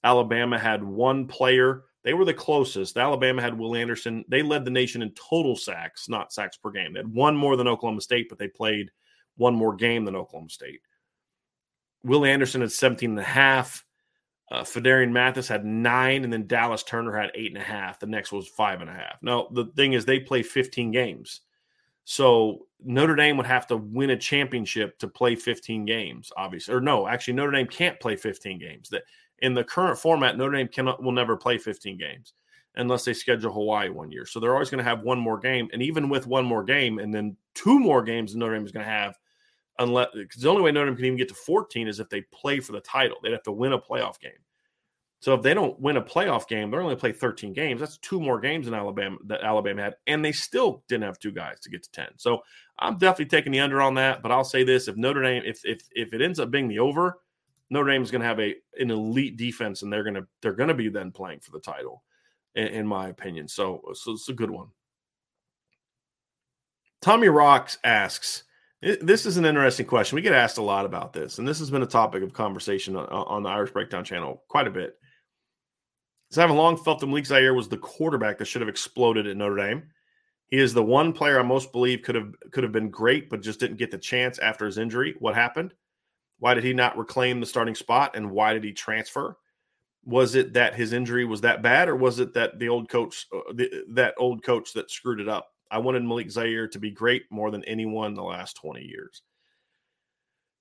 Alabama had one player they were the closest. Alabama had Will Anderson. They led the nation in total sacks, not sacks per game. They had one more than Oklahoma State, but they played one more game than Oklahoma State. Will Anderson had 17 and a half. Uh, Phidarian Mathis had nine, and then Dallas Turner had eight and a half. The next was five and a half. Now, the thing is, they play 15 games. So Notre Dame would have to win a championship to play 15 games, obviously. Or no, actually, Notre Dame can't play 15 games. That in the current format, Notre Dame cannot will never play 15 games unless they schedule Hawaii one year. So they're always going to have one more game, and even with one more game, and then two more games Notre Dame is going to have, unless because the only way Notre Dame can even get to 14 is if they play for the title. They'd have to win a playoff game. So if they don't win a playoff game, they're only play 13 games. That's two more games in Alabama that Alabama had, and they still didn't have two guys to get to 10. So I'm definitely taking the under on that. But I'll say this: if Notre Dame, if if if it ends up being the over, Notre Dame is going to have a an elite defense, and they're going to they're going to be then playing for the title, in, in, my opinion. So, so it's a good one. Tommy Rocks asks, this is an interesting question. We get asked a lot about this, and this has been a topic of conversation on, on the Irish Breakdown channel quite a bit. So I've long felt that Malik Zaire was the quarterback that should have exploded at Notre Dame. He is the one player I most believe could have could have been great, but just didn't get the chance after his injury. What happened? Why did he not reclaim the starting spot and why did he transfer? Was it that his injury was that bad or was it that the old coach uh, the, that old coach that screwed it up? I wanted Malik Zaire to be great more than anyone in the last 20 years.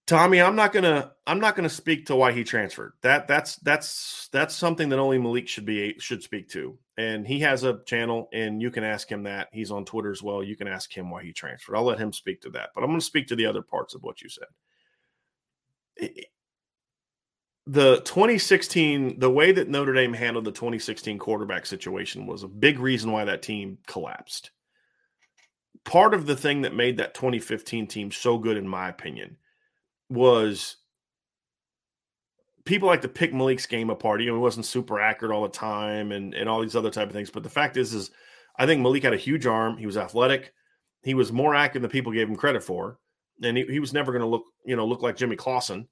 Tommy, I'm not gonna I'm not gonna speak to why he transferred. That that's that's that's something that only Malik should be should speak to. And he has a channel, and you can ask him that. He's on Twitter as well. You can ask him why he transferred. I'll let him speak to that. But I'm to speak to the other parts of what you said. The 2016, the way that Notre Dame handled the 2016 quarterback situation was a big reason why that team collapsed. Part of the thing that made that 2015 team so good, in my opinion, was people like to pick Malik's game apart. You know, he wasn't super accurate all the time and, and all these other type of things. But the fact is, is I think Malik had a huge arm. He was athletic. He was more accurate than people gave him credit for. And he, he was never going to look, you know, look like Jimmy Clausen.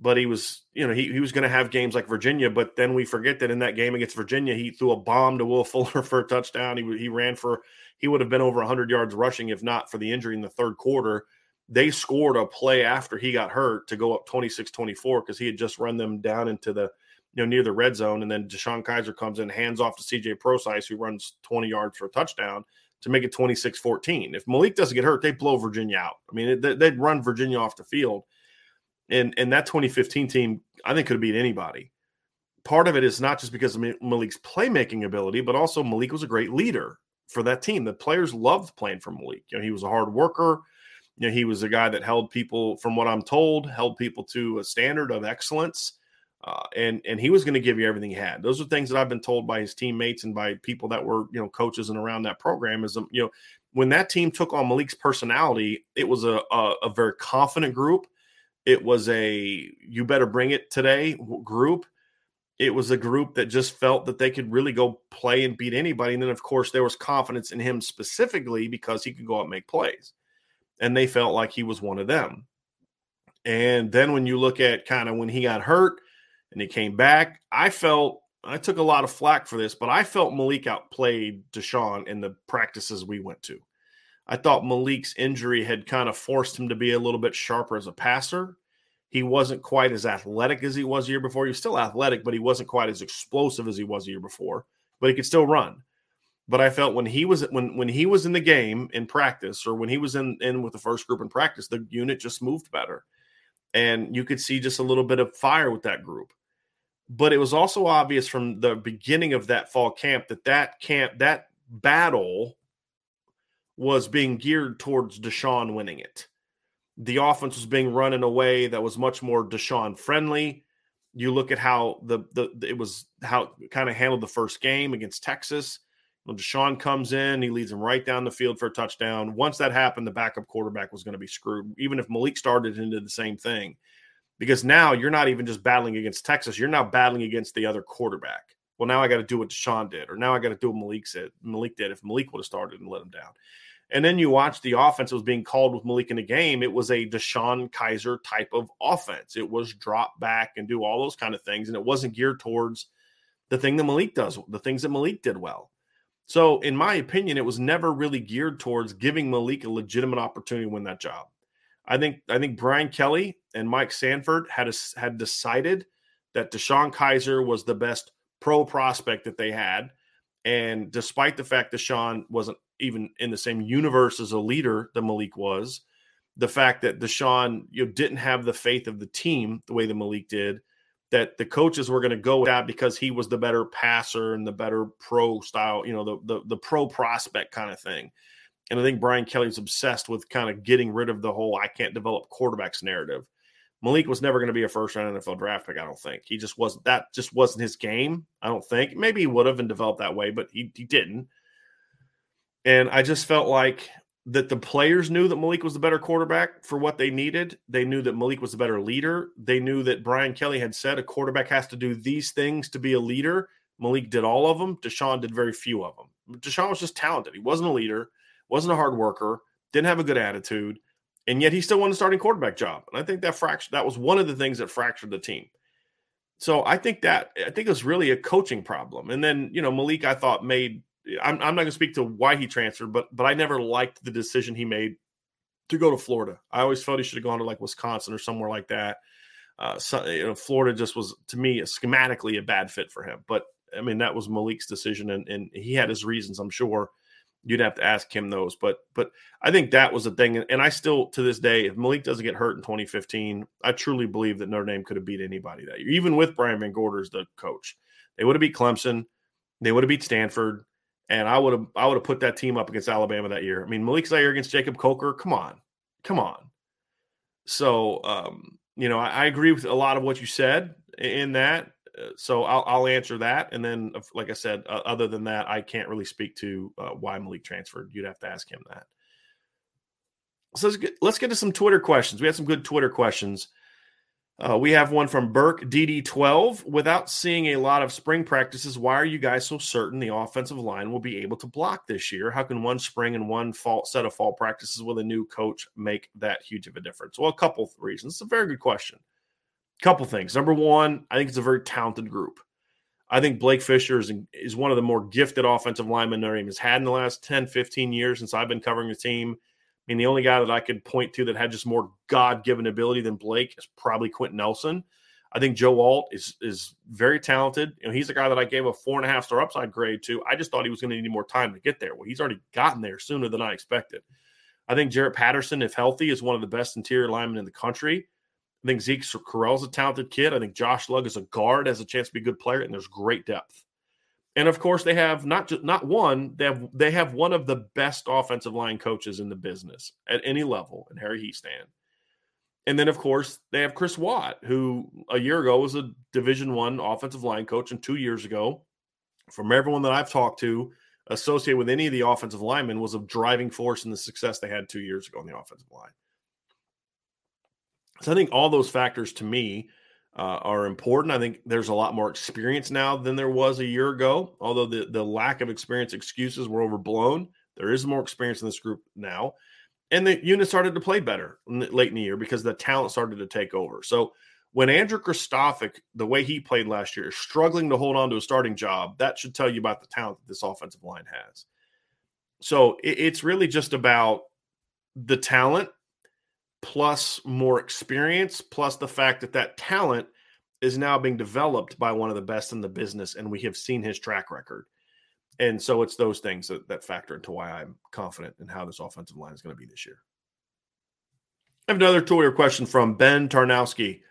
But he was, you know, he, he was going to have games like Virginia. But then we forget that in that game against Virginia, he threw a bomb to Will Fuller for a touchdown. He, he ran for, he would have been over 100 yards rushing if not for the injury in the third quarter they scored a play after he got hurt to go up 26-24 because he had just run them down into the you know near the red zone and then DeShone Kizer comes in hands off to CJ Prosise who runs 20 yards for a touchdown to make it 26-14 if Malik doesn't get hurt they blow Virginia out. I mean they'd run Virginia off the field. And and that 2015 team I think could have beat anybody. Part of it is not just because of Malik's playmaking ability but also Malik was a great leader for that team. The players loved playing for Malik. You know he was a hard worker. You know, he was a guy that held people, from what I'm told, held people to a standard of excellence. Uh, and and he was going to give you everything he had. Those are things that I've been told by his teammates and by people that were you know coaches and around that program. Is um, you know when that team took on Malik's personality, it was a, a, a very confident group. It was a you better bring it today group. It was a group that just felt that they could really go play and beat anybody. And then of course there was confidence in him specifically because he could go out and make plays and they felt like he was one of them. And then when you look at kind of when he got hurt and he came back, I felt I took a lot of flack for this, but I felt Malik outplayed DeShone in the practices we went to. I thought Malik's injury had kind of forced him to be a little bit sharper as a passer. He wasn't quite as athletic as he was a year before. He was still athletic, but he wasn't quite as explosive as he was a year before. But he could still run but I felt when he was when when he was in the game in practice or when he was in in with the first group in practice, the unit just moved better, and you could see just a little bit of fire with that group. But it was also obvious from the beginning of that fall camp that that camp that battle was being geared towards DeShone winning it. The offense was being run in a way that was much more DeShone friendly. You look at how the the it was how kind of handled the first game against Texas when DeShone comes in, he leads him right down the field for a touchdown. Once that happened, the backup quarterback was going to be screwed, even if Malik started into the same thing. Because now you're not even just battling against Texas, you're now battling against the other quarterback. Well, now I got to do what DeShone did, or now I got to do what Malik said. Malik did if Malik would have started and let him down. And then you watch the offense was being called with Malik in the game. It was a DeShone Kizer type of offense. It was drop back and do all those kind of things. And it wasn't geared towards the thing that Malik does, the things that Malik did well. So, in my opinion, it was never really geared towards giving Malik a legitimate opportunity to win that job. I think I think Brian Kelly and Mike Sanford had a, had decided that DeShone Kizer was the best pro prospect that they had, and despite the fact Sean wasn't even in the same universe as a leader that Malik was, the fact that DeShone you know, didn't have the faith of the team the way that Malik did, that the coaches were going to go with that because he was the better passer and the better pro style, you know, the, the the pro prospect kind of thing. And I think Brian Kelly's obsessed with kind of getting rid of the whole I can't develop quarterbacks narrative. Malik was never going to be a first round NFL draft pick, I don't think. He just wasn't that just wasn't his game, I don't think. Maybe he would have and developed that way, but he, he didn't. And I just felt like that the players knew that Malik was the better quarterback for what they needed. They knew that Malik was the better leader. They knew that Brian Kelly had said a quarterback has to do these things to be a leader. Malik did all of them. DeShone did very few of them. DeShone was just talented. He wasn't a leader, wasn't a hard worker, didn't have a good attitude, and yet he still won the starting quarterback job. And I think that fractured that was one of the things that fractured the team. So I think that I think it was really a coaching problem. And then, you know, Malik I thought made I'm, I'm not going to speak to why he transferred, but but I never liked the decision he made to go to Florida. I always felt he should have gone to like Wisconsin or somewhere like that. Uh, so, you know, Florida just was to me schematically a bad fit for him. But I mean, that was Malik's decision, and, and he had his reasons, I'm sure. You'd have to ask him those. But but I think that was the thing. And I still to this day, if Malik doesn't get hurt in 2015, I truly believe that Notre Dame could have beat anybody that year, even with Brian VanGorder as the coach. They would have beat Clemson, they would have beat Stanford, and I would have I would have put that team up against Alabama that year. I mean, Malik Zaire against Jacob Coker, come on, come on. So um, you know, I, I agree with a lot of what you said in that. Uh, so I'll, I'll, answer that, and then, like I said, uh, other than that, I can't really speak to uh, why Malik transferred. You'd have to ask him that. So let's get, let's get to some Twitter questions. We had some good Twitter questions. Uh, we have one from Burke DD12. Without seeing a lot of spring practices, why are you guys so certain the offensive line will be able to block this year? How can one spring and one fall set of fall practices with a new coach make that huge of a difference? Well, a couple of reasons. It's a very good question. Couple things. Number one, I think it's a very talented group. I think Blake Fisher is, is one of the more gifted offensive linemen Notre Dame has had in the last 10, 15 years since I've been covering the team. I mean, the only guy that I could point to that had just more God given ability than Blake is probably Quenton Nelson. I think Joe Alt is is very talented. You know, he's a guy that I gave a four and a half star upside grade to. I just thought he was going to need more time to get there. Well, he's already gotten there sooner than I expected. I think Jarrett Patterson, if healthy, is one of the best interior linemen in the country. I think Zeke Correll's a talented kid. I think Josh Lugg is a guard, has a chance to be a good player, and there's great depth. And of course, they have not just not one, they have they have one of the best offensive line coaches in the business at any level, and Harry Hiestand. And then, of course, they have Chris Watt, who a year ago was a Division One offensive line coach, and two years ago, from everyone that I've talked to, associated with any of the offensive linemen, was a driving force in the success they had two years ago on the offensive line. So I think all those factors to me uh, are important. I think there's a lot more experience now than there was a year ago. Although the the lack of experience excuses were overblown, there is more experience in this group now, and the unit started to play better late in the year because the talent started to take over. So when Andrew Kristofic, the way he played last year, is struggling to hold on to a starting job, that should tell you about the talent that this offensive line has. So it, it's really just about the talent plus more experience, plus the fact that that talent is now being developed by one of the best in the business, and we have seen his track record. And so it's those things that, that factor into why I'm confident in how this offensive line is going to be this year. I have another Twitter question from Ben Tarnowski.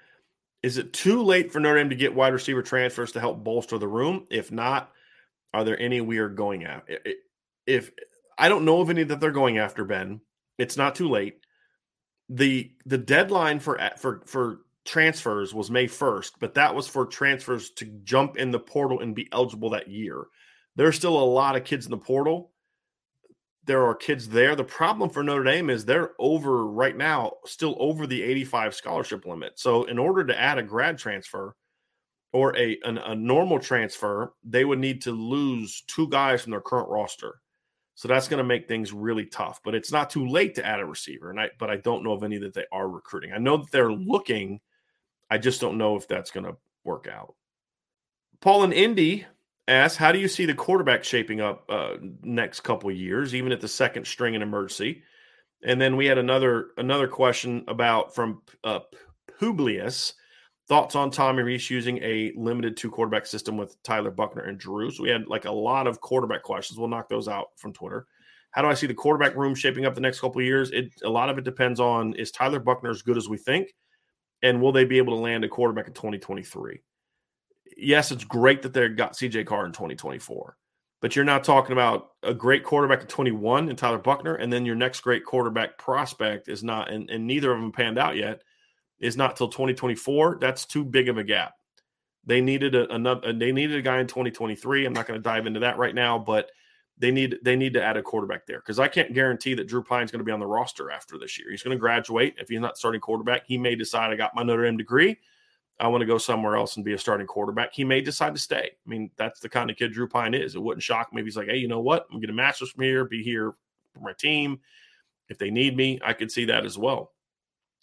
Is it too late for Notre Dame to get wide receiver transfers to help bolster the room? If not, are there any we are going at? If I don't know of any that they're going after, Ben, it's not too late the the deadline for for for transfers was May 1st, but that was for transfers to jump in the portal and be eligible that year. There's still a lot of kids in the portal. There are kids there. The problem for Notre Dame is they're over right now, still over the 85 scholarship limit. So, in order to add a grad transfer or a, an, a normal transfer, they would need to lose two guys from their current roster. So that's going to make things really tough. But it's not too late to add a receiver. And I but I don't know of any that they are recruiting. I know that they're looking. I just don't know if that's going to work out. Paul and Indy asks, how do you see the quarterback shaping up uh, next couple years, even at the second string in emergency? And then we had another another question about from uh, Publius Thoughts on Tommy Rees using a limited two quarterback system with Tyler Buchner and Drew? So we had like a lot of quarterback questions. We'll knock those out from Twitter. How do I see the quarterback room shaping up the next couple years? It a lot of it depends on is Tyler Buchner as good as we think, and will they be able to land a quarterback in 2023? Yes, it's great that they got CJ Carr in 2024, but you're not talking about a great quarterback in 21 and Tyler Buchner, and then your next great quarterback prospect is not, and, and neither of them panned out yet is not till 2024. That's too big of a gap. They needed a, another. They needed a guy in 2023. I'm not going to dive into that right now, but they need they need to add a quarterback there because I can't guarantee that Drew Pyne's going to be on the roster after this year. He's going to graduate. If he's not starting quarterback, he may decide I got my Notre Dame degree. I want to go somewhere else and be a starting quarterback. He may decide to stay. I mean, that's the kind of kid Drew Pyne is. It wouldn't shock me if he's like, hey, you know what? I'm going to master's from here, be here for my team. If they need me, I could see that as well.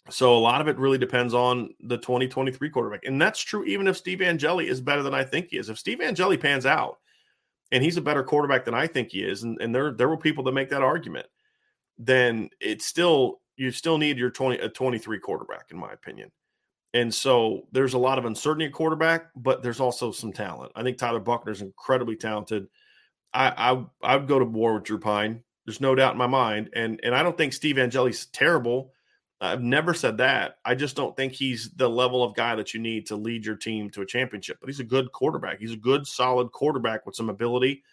So a lot of it really depends on the 2023 quarterback. And that's true even if Steve Angeli is better than I think he is. If Steve Angeli pans out and he's a better quarterback than I think he is, and, and there there were people that make that argument, then it's still you still need your 20 a 23 quarterback, in my opinion. And so there's a lot of uncertainty at quarterback, but there's also some talent. I think Tyler Buchner is incredibly talented. I I I would go to war with Drew Pyne. There's no doubt in my mind, and and I don't think Steve Angeli's terrible. I've never said that. I just don't think he's the level of guy that you need to lead your team to a championship. But he's a good quarterback. He's a good, solid quarterback with some ability,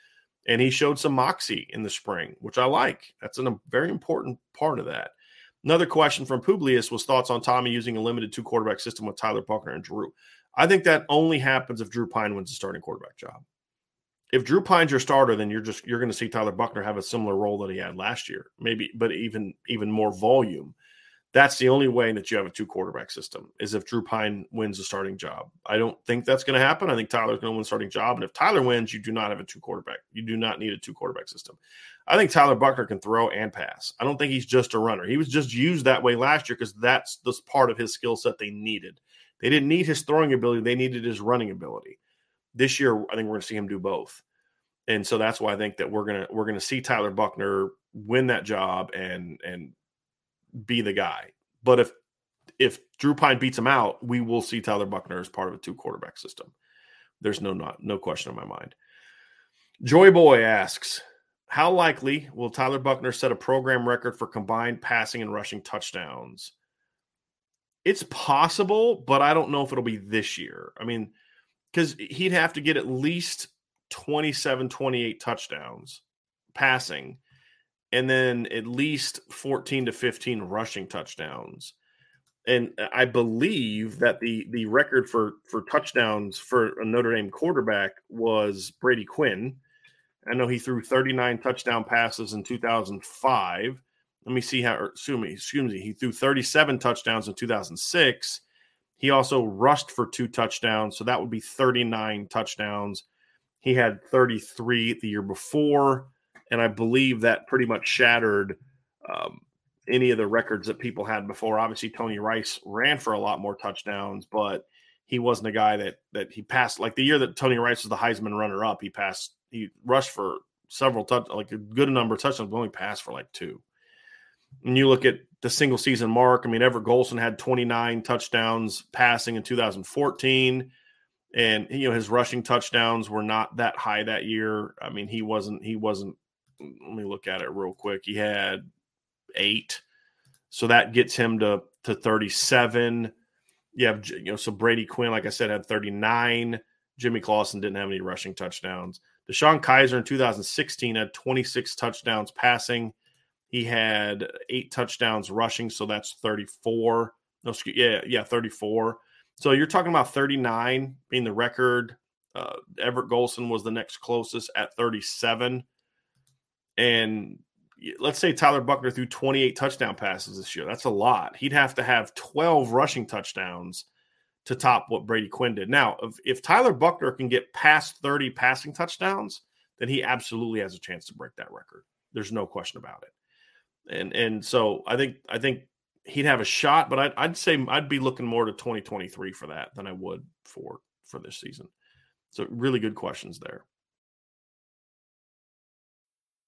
and he showed some moxie in the spring, which I like. That's a very important part of that. Another question from Publius was thoughts on Tommy using a limited two quarterback system with Tyler Buchner and Drew. I think that only happens if Drew Pyne wins the starting quarterback job. If Drew Pyne's your starter, then you're just you're going to see Tyler Buchner have a similar role that he had last year, maybe, but even even more volume. That's the only way that you have a two quarterback system is if Drew Pyne wins the starting job. I don't think that's going to happen. I think Tyler's going to win the starting job, and if Tyler wins, you do not have a two quarterback. You do not need a two quarterback system. I think Tyler Buchner can throw and pass. I don't think he's just a runner. He was just used that way last year because that's the part of his skill set they needed. They didn't need his throwing ability; they needed his running ability. This year, I think we're going to see him do both, and so that's why I think that we're gonna we're gonna see Tyler Buchner win that job and and be the guy. But if if Drew Pyne beats him out, we will see Tyler Buchner as part of a two quarterback system. There's no not no question in my mind. Joy Boy asks, how likely will Tyler Buchner set a program record for combined passing and rushing touchdowns? It's possible, but I don't know if it'll be this year. I mean, because he'd have to get at least 27, 28 touchdowns passing and then at least 14 to 15 rushing touchdowns. And I believe that the the record for for touchdowns for a Notre Dame quarterback was Brady Quinn. I know he threw 39 touchdown passes in 2005. Let me see how excuse me, excuse me, he threw 37 touchdowns in 2006. He also rushed for two touchdowns, so that would be 39 touchdowns. He had 33 the year before and I believe that pretty much shattered um, any of the records that people had before. Obviously, Tony Rice ran for a lot more touchdowns, but he wasn't a guy that that he passed like the year that Tony Rice was the Heisman runner up. He passed, he rushed for several touch, like a good number of touchdowns, but only passed for like two. And you look at the single season mark. I mean, Everett Golson had 29 touchdowns passing in 2014 and you know his rushing touchdowns were not that high that year. I mean, he wasn't he wasn't let me look at it real quick. He had eight, so that gets him to to thirty seven. You have you know so Brady Quinn, like I said, had thirty nine. Jimmy Clausen didn't have any rushing touchdowns. DeShone Kizer in 2016 had 26 touchdowns passing. He had eight touchdowns rushing, so that's 34. No, yeah, yeah, 34. So you're talking about 39 being the record. Uh, Everett Golson was the next closest at 37 and let's say Tyler Buchner threw 28 touchdown passes this year. That's a lot. He'd have to have 12 rushing touchdowns to top what Brady Quinn did. Now, if, if Tyler Buchner can get past 30 passing touchdowns, then he absolutely has a chance to break that record. There's no question about it. And and so I think I think he'd have a shot, but I'd, I'd say I'd be looking more to 2023 for that than I would for for this season. So really good questions there.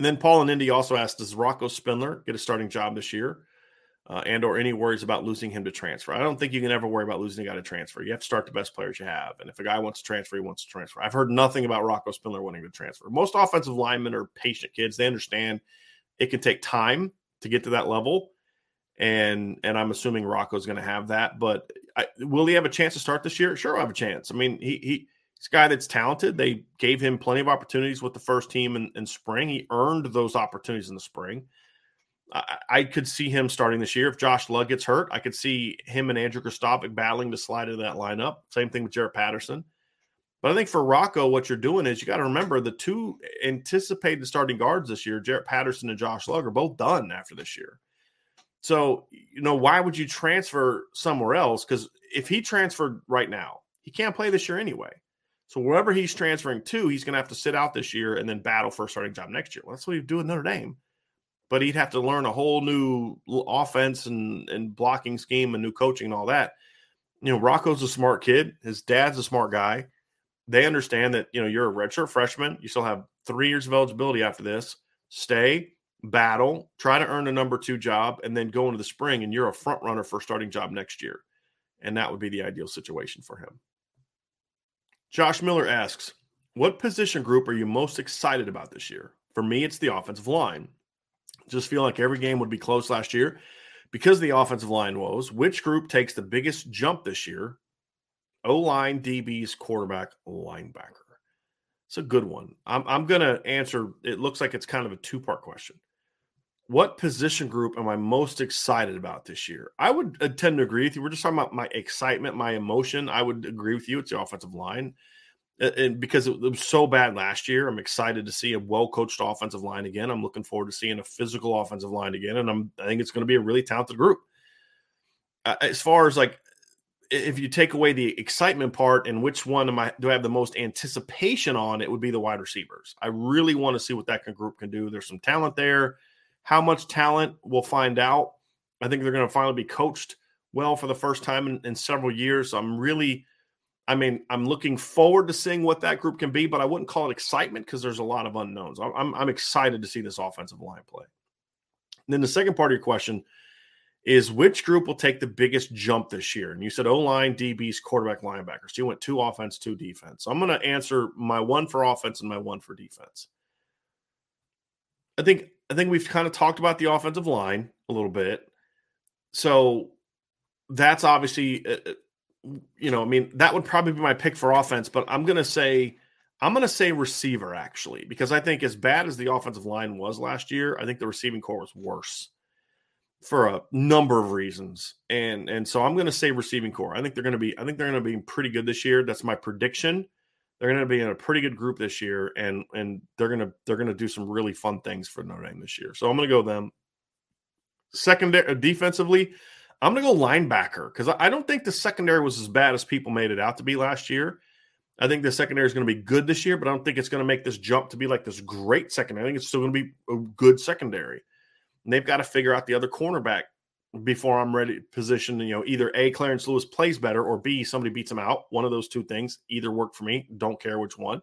And then Paul and Indy also asked, does Rocco Spindler get a starting job this year? Uh, and or any worries about losing him to transfer. I don't think you can ever worry about losing a guy to transfer. You have to start the best players you have. And if a guy wants to transfer, he wants to transfer. I've heard nothing about Rocco Spindler wanting to transfer. Most offensive linemen are patient kids. They understand it can take time to get to that level. And and I'm assuming Rocco's going to have that. But I, will he have a chance to start this year? Sure, I'll have a chance. I mean, he he He's a guy that's talented. They gave him plenty of opportunities with the first team in, in spring. He earned those opportunities in the spring. I, I, could see him starting this year. If Josh Lugg gets hurt, I could see him and Andrew Kristofic battling to slide into that lineup. Same thing with Jarrett Patterson. But I think for Rocco, what you're doing is you got to remember the two anticipated starting guards this year, Jarrett Patterson and Josh Lugg, are both done after this year. So, you know, why would you transfer somewhere else? Because if he transferred right now, he can't play this year anyway. So wherever he's transferring to, he's going to have to sit out this year and then battle for a starting job next year. Well, that's what he'd do doing Notre Dame. But he'd have to learn a whole new offense and, and blocking scheme and new coaching and all that. You know, Rocco's a smart kid. His dad's a smart guy. They understand that, you know, you're a redshirt freshman. You still have three years of eligibility after this. Stay, battle, try to earn a number two job, and then go into the spring and you're a front runner for a starting job next year. And that would be the ideal situation for him. Josh Miller asks, What position group are you most excited about this year? For me, it's the offensive line. Just feel like every game would be close last year because of the offensive line woes. Which group takes the biggest jump this year? O line, DBs, quarterback, linebacker. It's a good one. I'm, I'm going to answer. It looks like it's kind of a two part question. What position group am I most excited about this year? I would uh, tend to agree with you. We're just talking about my excitement, my emotion. I would agree with you. It's the offensive line. And because it was so bad last year, I'm excited to see a well coached offensive line again. I'm looking forward to seeing a physical offensive line again. And I'm, I think it's going to be a really talented group. As far as like, if you take away the excitement part and which one am I do I have the most anticipation on, it would be the wide receivers. I really want to see what that group can do. There's some talent there. How much talent we'll find out. I think they're going to finally be coached well for the first time in, in several years. I'm really, I mean, I'm looking forward to seeing what that group can be, but I wouldn't call it excitement because there's a lot of unknowns. I'm, I'm excited to see this offensive line play. And then the second part of your question is which group will take the biggest jump this year? And you said O line, DBs, quarterback, linebackers. So you went two offense, two defense. So I'm going to answer my one for offense and my one for defense. I think I think we've kind of talked about the offensive line a little bit. So that's obviously, uh, uh, you know, I mean, that would probably be my pick for offense, but I'm going to say, I'm going to say receiver actually, because I think as bad as the offensive line was last year, I think the receiving corps was worse for a number of reasons. And and so I'm going to say receiving corps. I think they're going to be I think they're going to be pretty good this year. That's my prediction they're going to be in a pretty good group this year, and and they're going to they're going to do some really fun things for Notre Dame this year. So I'm going to go them. Secondary uh, defensively, I'm going to go linebacker because I don't think the secondary was as bad as people made it out to be last year. I think the secondary is going to be good this year, but I don't think it's going to make this jump to be like this great secondary. I think it's still going to be a good secondary. And they've got to figure out the other cornerback before I'm ready position. You know, either A, Clarence Lewis plays better, or B, somebody beats him out. One of those two things either work for me. Don't care which one.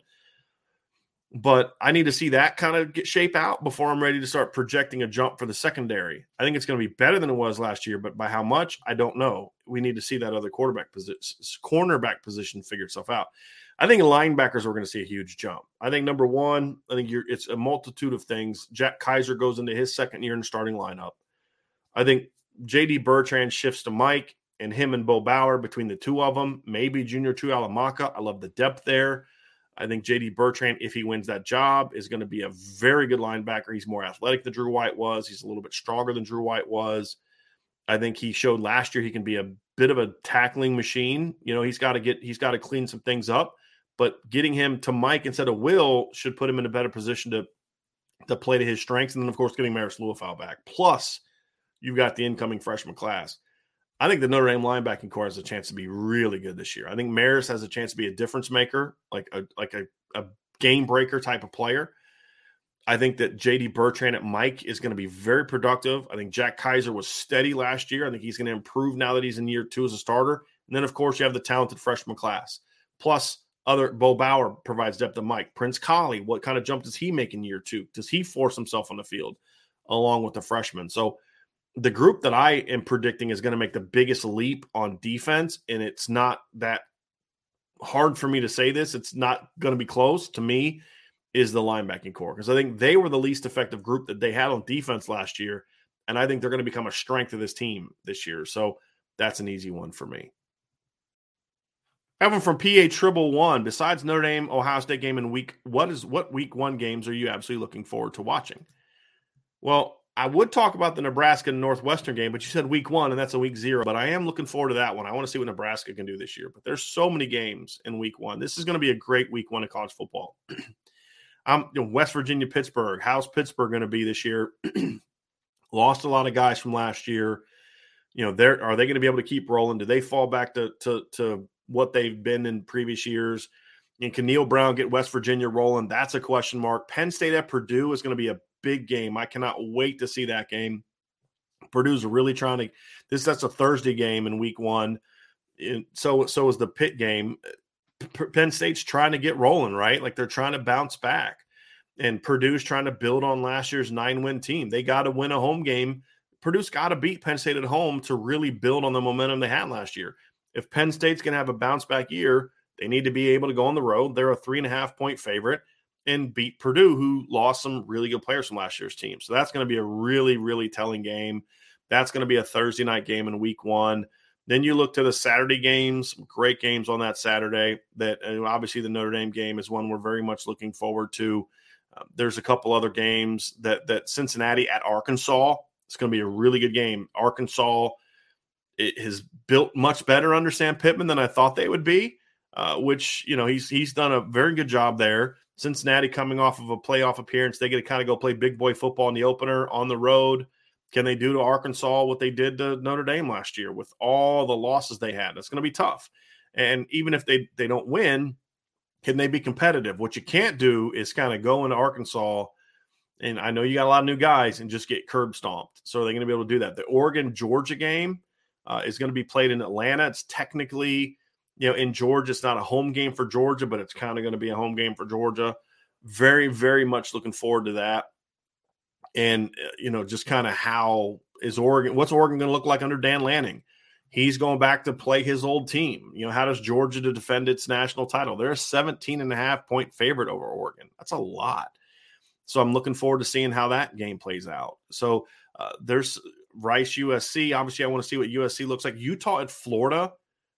But I need to see that kind of get shape out before I'm ready to start projecting a jump for the secondary. I think it's going to be better than it was last year, but by how much, I don't know. We need to see that other quarterback position, cornerback position figure itself out. I think linebackers are going to see a huge jump. I think number one, I think it's a multitude of things. Jack Kiser goes into his second year in starting lineup. I think JD Bertrand shifts to Mike and him and Bo Bauer between the two of them. Maybe Junior Tuihalamaka. I love the depth there. I think JD Bertrand, if he wins that job, is going to be a very good linebacker. He's more athletic than Drew White was. He's a little bit stronger than Drew White was. I think he showed last year he can be a bit of a tackling machine. You know, he's got to get he's got to clean some things up, but getting him to Mike instead of Will should put him in a better position to to play to his strengths. And then of course getting Marist Liufau back. Plus, you've got the incoming freshman class. I think the Notre Dame linebacking corps has a chance to be really good this year. I think Marist has a chance to be a difference maker, like a like a, a game breaker type of player. I think that JD Bertrand at Mike is going to be very productive. I think Jack Kiser was steady last year. I think he's going to improve now that he's in year two as a starter. And then, of course, you have the talented freshman class. Plus, other Bo Bauer provides depth to Mike. Prince Kollie, what kind of jump does he make in year two? Does he force himself on the field along with the freshmen? So the group that I am predicting is going to make the biggest leap on defense, and it's not that hard for me to say this. It's not going to be close to me. Is the linebacking corps because I think they were the least effective group that they had on defense last year, and I think they're going to become a strength of this team this year. So that's an easy one for me. Evan from PA Triple One. Besides Notre Dame Ohio State game in week, what is what week one games are you absolutely looking forward to watching? Well, I would talk about the Nebraska Northwestern game, but you said week one, and that's a week zero. But I am looking forward to that one. I want to see what Nebraska can do this year. But there's so many games in week one. This is going to be a great week one of college football. I'm um, you know, West Virginia, Pittsburgh. How's Pittsburgh going to be this year? Lost a lot of guys from last year. You know, they're are they going to be able to keep rolling? Do they fall back to to to what they've been in previous years? And can Neal Brown get West Virginia rolling? That's a question mark. Penn State at Purdue is going to be a big game. I cannot wait to see that game. Purdue's really trying to this that's a Thursday game in week one. And so so is the Pitt game. Penn State's trying to get rolling, right? Like they're trying to bounce back. And Purdue's trying to build on last year's nine win team. They got to win a home game. Purdue's got to beat Penn State at home to really build on the momentum they had last year. If Penn State's going to have a bounce back year, they need to be able to go on the road. They're a three and a half point favorite and beat Purdue, who lost some really good players from last year's team. So that's going to be a really, really telling game. That's going to be a Thursday night game in week one. Then you look to the Saturday games, great games on that Saturday. That obviously the Notre Dame game is one we're very much looking forward to. Uh, there's a couple other games that that Cincinnati at Arkansas. It's going to be a really good game. Arkansas it has built much better under Sam Pittman than I thought they would be uh, which you know he's he's done a very good job there. Cincinnati coming off of a playoff appearance, they get to kind of go play big boy football in the opener on the road. Can they do to Arkansas what they did to Notre Dame last year with all the losses they had? It's going to be tough. And even if they they don't win, can they be competitive? What you can't do is kind of go into Arkansas, and I know you got a lot of new guys, and just get curb stomped. So are they going to be able to do that? The Oregon Georgia game uh, is going to be played in Atlanta. It's technically you know, in Georgia, it's not a home game for Georgia, but it's kind of going to be a home game for Georgia. Very, very much looking forward to that. And, uh, you know, just kind of how is Oregon, what's Oregon going to look like under Dan Lanning? He's going back to play his old team. You know, how does Georgia to defend its national title? They're a 17 and a half point favorite over Oregon. That's a lot. So I'm looking forward to seeing how that game plays out. So uh, there's Rice USC. Obviously, I want to see what USC looks like. Utah at Florida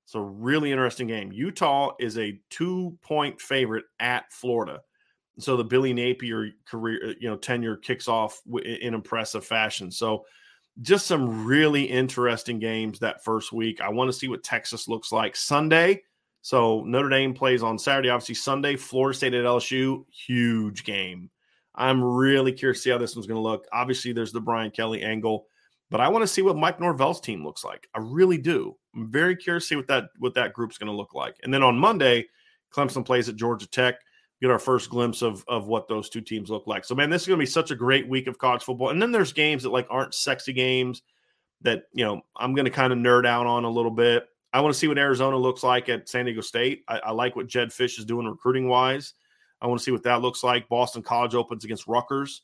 it's a really interesting game. Utah is a two point favorite at Florida. So the Billy Napier career, uh, you know, tenure kicks off in impressive fashion. So just some really interesting games that first week. I want to see what Texas looks like Sunday. So Notre Dame plays on Saturday. Obviously, Sunday, Florida State at LSU, huge game. I'm really curious to see how this one's going to look. Obviously, there's the Brian Kelly angle. But I want to see what Mike Norvell's team looks like. I really do. I'm very curious to see what that what that group's going to look like. And then on Monday, Clemson plays at Georgia Tech. Get our first glimpse of of what those two teams look like. So man, this is going to be such a great week of college football. And then there's games that like aren't sexy games that you know I'm going to kind of nerd out on a little bit. I want to see what Arizona looks like at San Diego State. I, I like what Jedd Fisch is doing recruiting wise. I want to see what that looks like. Boston College opens against Rutgers.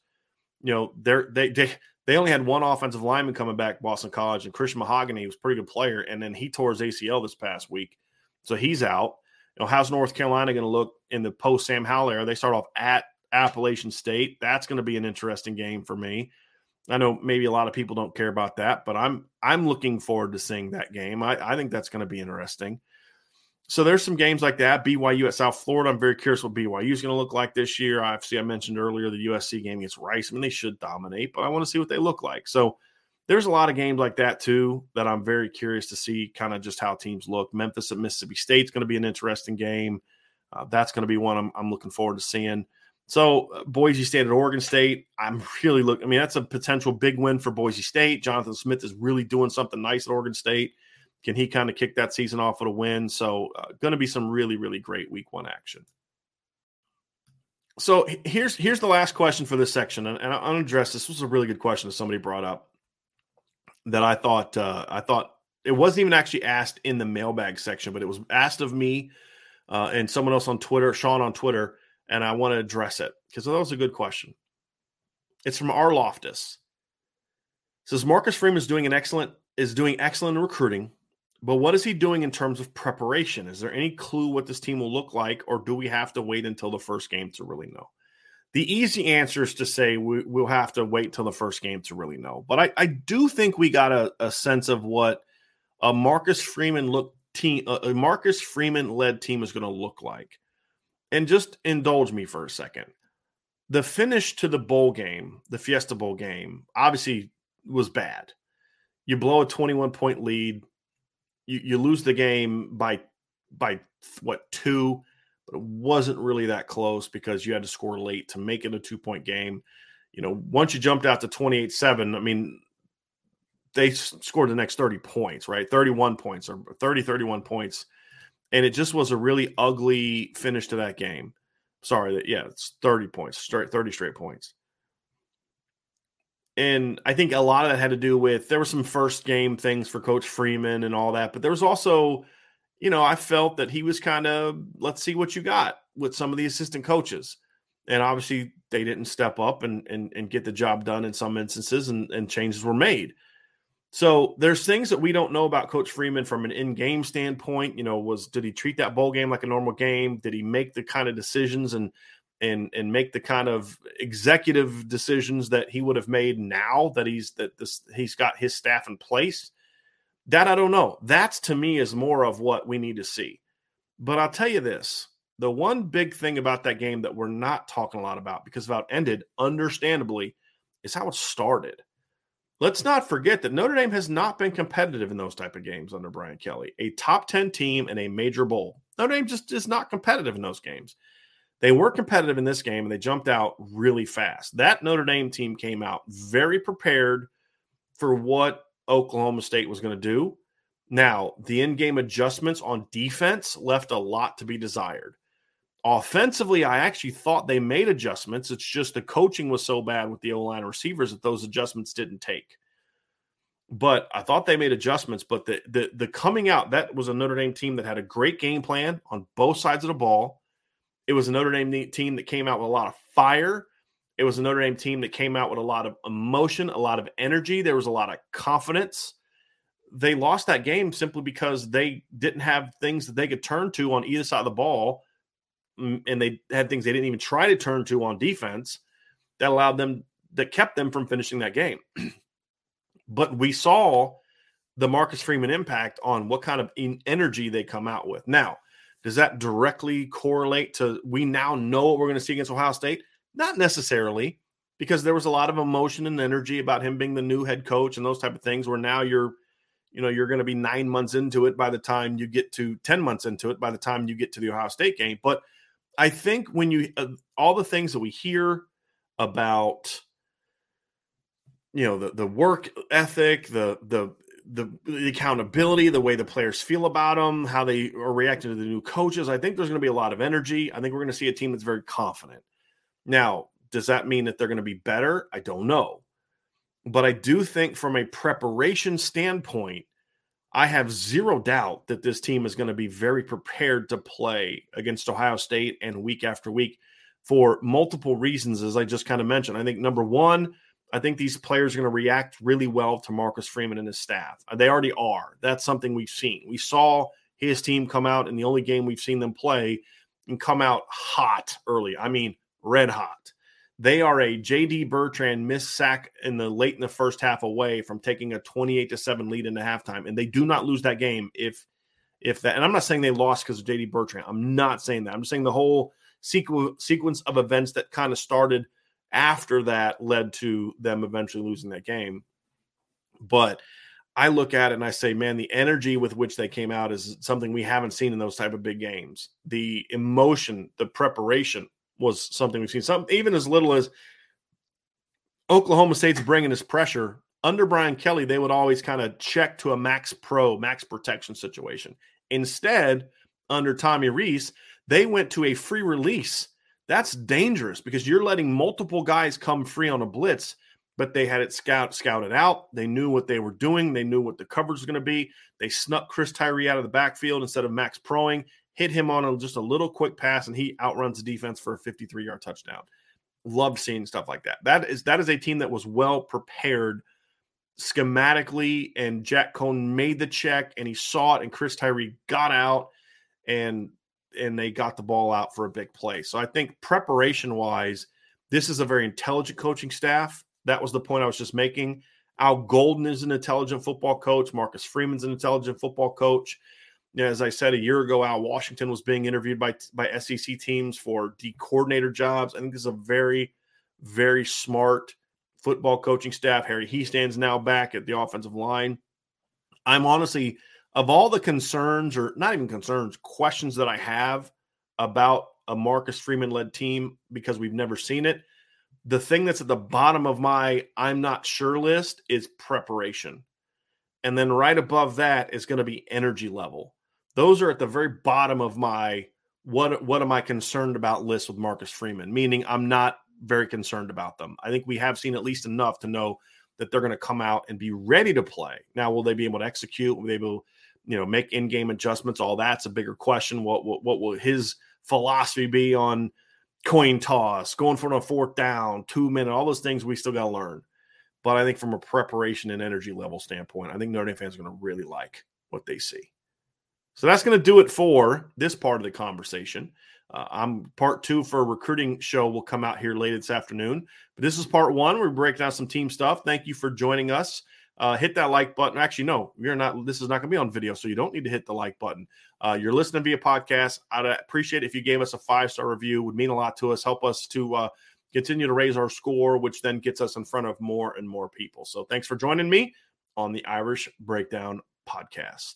You know, they're they they they only had one offensive lineman coming back, Boston College, and Christian Mahogany was a pretty good player. And then he tore his ACL this past week. So he's out. You know, how's North Carolina going to look in the post Sam Howell era? They start off at Appalachian State. That's going to be an interesting game for me. I know maybe a lot of people don't care about that, but I'm I'm looking forward to seeing that game. I, I think that's going to be interesting so there's some games like that. BYU at South Florida. I'm very curious what BYU is going to look like this year. Obviously, I mentioned earlier the USC game against Rice. I mean, they should dominate, but I want to see what they look like. So there's a lot of games like that too that I'm very curious to see kind of just how teams look. Memphis at Mississippi State is going to be an interesting game. Uh, that's going to be one I'm, I'm, looking forward to seeing. So uh, Boise State at Oregon State, I'm really looking. I mean, that's a potential big win for Boise State. Jonathan Smith is really doing something nice at Oregon State. Can he kind of kick that season off with a win? So, uh, going to be some really, really great week one action. So here's here's the last question for this section, and, and I'm to address this. this. was a really good question that somebody brought up that I thought uh, I thought it wasn't even actually asked in the mailbag section, but it was asked of me uh, and someone else on Twitter, Sean on Twitter, and I want to address it because that was a good question. It's from R. Loftus. It says Marcus Freeman is doing an excellent is doing excellent in recruiting, but what is he doing in terms of preparation? Is there any clue what this team will look like, or do we have to wait until the first game to really know? The easy answer is to say we, will have to wait till the first game to really know. But I, I do think we got a, a, sense of what a Marcus Freeman look team, a Marcus Freeman led team is going to look like. And just indulge me for a second. The finish to the bowl game, the Fiesta Bowl game, obviously was bad. You blow a 21 point lead you, you lose the game by by what two, but it wasn't really that close because you had to score late to make it a two point game. You know, once you jumped out to 28 7, I mean, they scored the next 30 points, right? 31 points or 30, 31 points. And it just was a really ugly finish to that game. Sorry, that yeah, it's 30 points, straight 30 straight points. And I think a lot of that had to do with there were some first game things for Coach Freeman and all that, but there was also, you know, I felt that he was kind of let's see what you got with some of the assistant coaches. And obviously they didn't step up and and, and get the job done in some instances and, and changes were made. So there's things that we don't know about Coach Freeman from an in-game standpoint. You know, was did he treat that bowl game like a normal game? Did he make the kind of decisions and and and make the kind of executive decisions that he would have made now that he's that this he's got his staff in place? That I don't know. That's to me is more of what we need to see. But I'll tell you this: the one big thing about that game that we're not talking a lot about because it ended, understandably, is how it started Let's not forget that Notre Dame has not been competitive in those type of games under Brian Kelly. A top 10 team in a major bowl. Notre Dame just is not competitive in those games. They were competitive in this game and they jumped out really fast. That Notre Dame team came out very prepared for what Oklahoma State was going to do. Now, the in game adjustments on defense left a lot to be desired. Offensively, I actually thought they made adjustments. It's just the coaching was so bad with the O line receivers that those adjustments didn't take. But I thought they made adjustments. But the, the the coming out that was a Notre Dame team that had a great game plan on both sides of the ball. It was a Notre Dame team that came out with a lot of fire. It was a Notre Dame team that came out with a lot of emotion, a lot of energy. There was a lot of confidence. They lost that game simply because they didn't have things that they could turn to on either side of the ball and they had things they didn't even try to turn to on defense that allowed them that kept them from finishing that game. but we saw the Marcus Freeman impact on what kind of energy they come out with. Now, does that directly correlate to we now know what we're going to see against Ohio State? Not necessarily, because there was a lot of emotion and energy about him being the new head coach and those type of things where now you're you know you're going to be 9 months into it by the time you get to 10 months into it by the time you get to the Ohio State game, but I think when you uh, all the things that we hear about you know the the work ethic, the the the, the accountability, the way the players feel about them, how they are reacting to the new coaches, I think there's going to be a lot of energy. I think we're going to see a team that's very confident. Now, does that mean that they're going to be better? I don't know. But I do think from a preparation standpoint, I have zero doubt that this team is going to be very prepared to play against Ohio State and week after week for multiple reasons, as I just kind of mentioned. I think number one, I think these players are going to react really well to Marcus Freeman and his staff. Uh, they already are. That's something we've seen. We saw his team come out in the only game we've seen them play and come out hot early. I mean, red hot. They are a JD Bertrand miss sack in the late in the first half away from taking a 28 to 7 lead into halftime. And they do not lose that game if if that and I'm not saying they lost because of JD Bertrand. I'm not saying that. I'm just saying the whole sequ- sequence of events that kind of started after that led to them eventually losing that game. But I look at it and I say, man, the energy with which they came out is something we haven't seen in those type of big games. The emotion, the preparation, was something we've seen. Some even as little as Oklahoma State's bringing this pressure under Brian Kelly, they would always kind of check to a max pro, max protection situation. Instead, under Tommy Rees, they went to a free release. That's dangerous because you're letting multiple guys come free on a blitz, but they had it scout scouted out. They knew what they were doing. They knew what the coverage was going to be. They snuck Chris Tyree out of the backfield instead of max proing hit him on a, just a little quick pass, and he outruns the defense for a 53 yard touchdown. Loved seeing stuff like that. That is that is a team that was well prepared schematically, and Jack Coan made the check, and he saw it, and Chris Tyree got out, and and they got the ball out for a big play. So I think preparation wise, this is a very intelligent coaching staff. That was the point I was just making. Al Golden is an intelligent football coach. Marcus Freeman's an intelligent football coach as I said a year ago, Al Washington was being interviewed by by SEC teams for D coordinator jobs. I think this is a very, very smart football coaching staff. Harry Hiestand's now back at the offensive line. I'm honestly, of all the concerns, or not even concerns, questions that I have about a Marcus Freeman led team because we've never seen it. The thing that's at the bottom of my I'm not sure list is preparation. And then right above that is going to be energy level Those are at the very bottom of my what what am I concerned about list with Marcus Freeman, meaning I'm not very concerned about them. I think we have seen at least enough to know that they're going to come out and be ready to play. Now, will they be able to execute? Will they be able, you know, make in-game adjustments? All that's a bigger question. What what, what will his philosophy be on coin toss, going for a fourth down, two minute, all those things we still got to learn. But I think from a preparation and energy level standpoint, I think Notre Dame fans are going to really like what they see. So that's going to do it for this part of the conversation. Uh, I'm part two for a recruiting show will come out here later this afternoon. But this is part one. We break down some team stuff. Thank you for joining us. Uh, hit that like button. Actually, no, you're not. This is not going to be on video, so you don't need to hit the like button. Uh, you're listening via podcast. I'd appreciate if you gave us a five star review. It would mean a lot to us. Help us to uh, continue to raise our score, which then gets us in front of more and more people. So thanks for joining me on the Irish Breakdown podcast.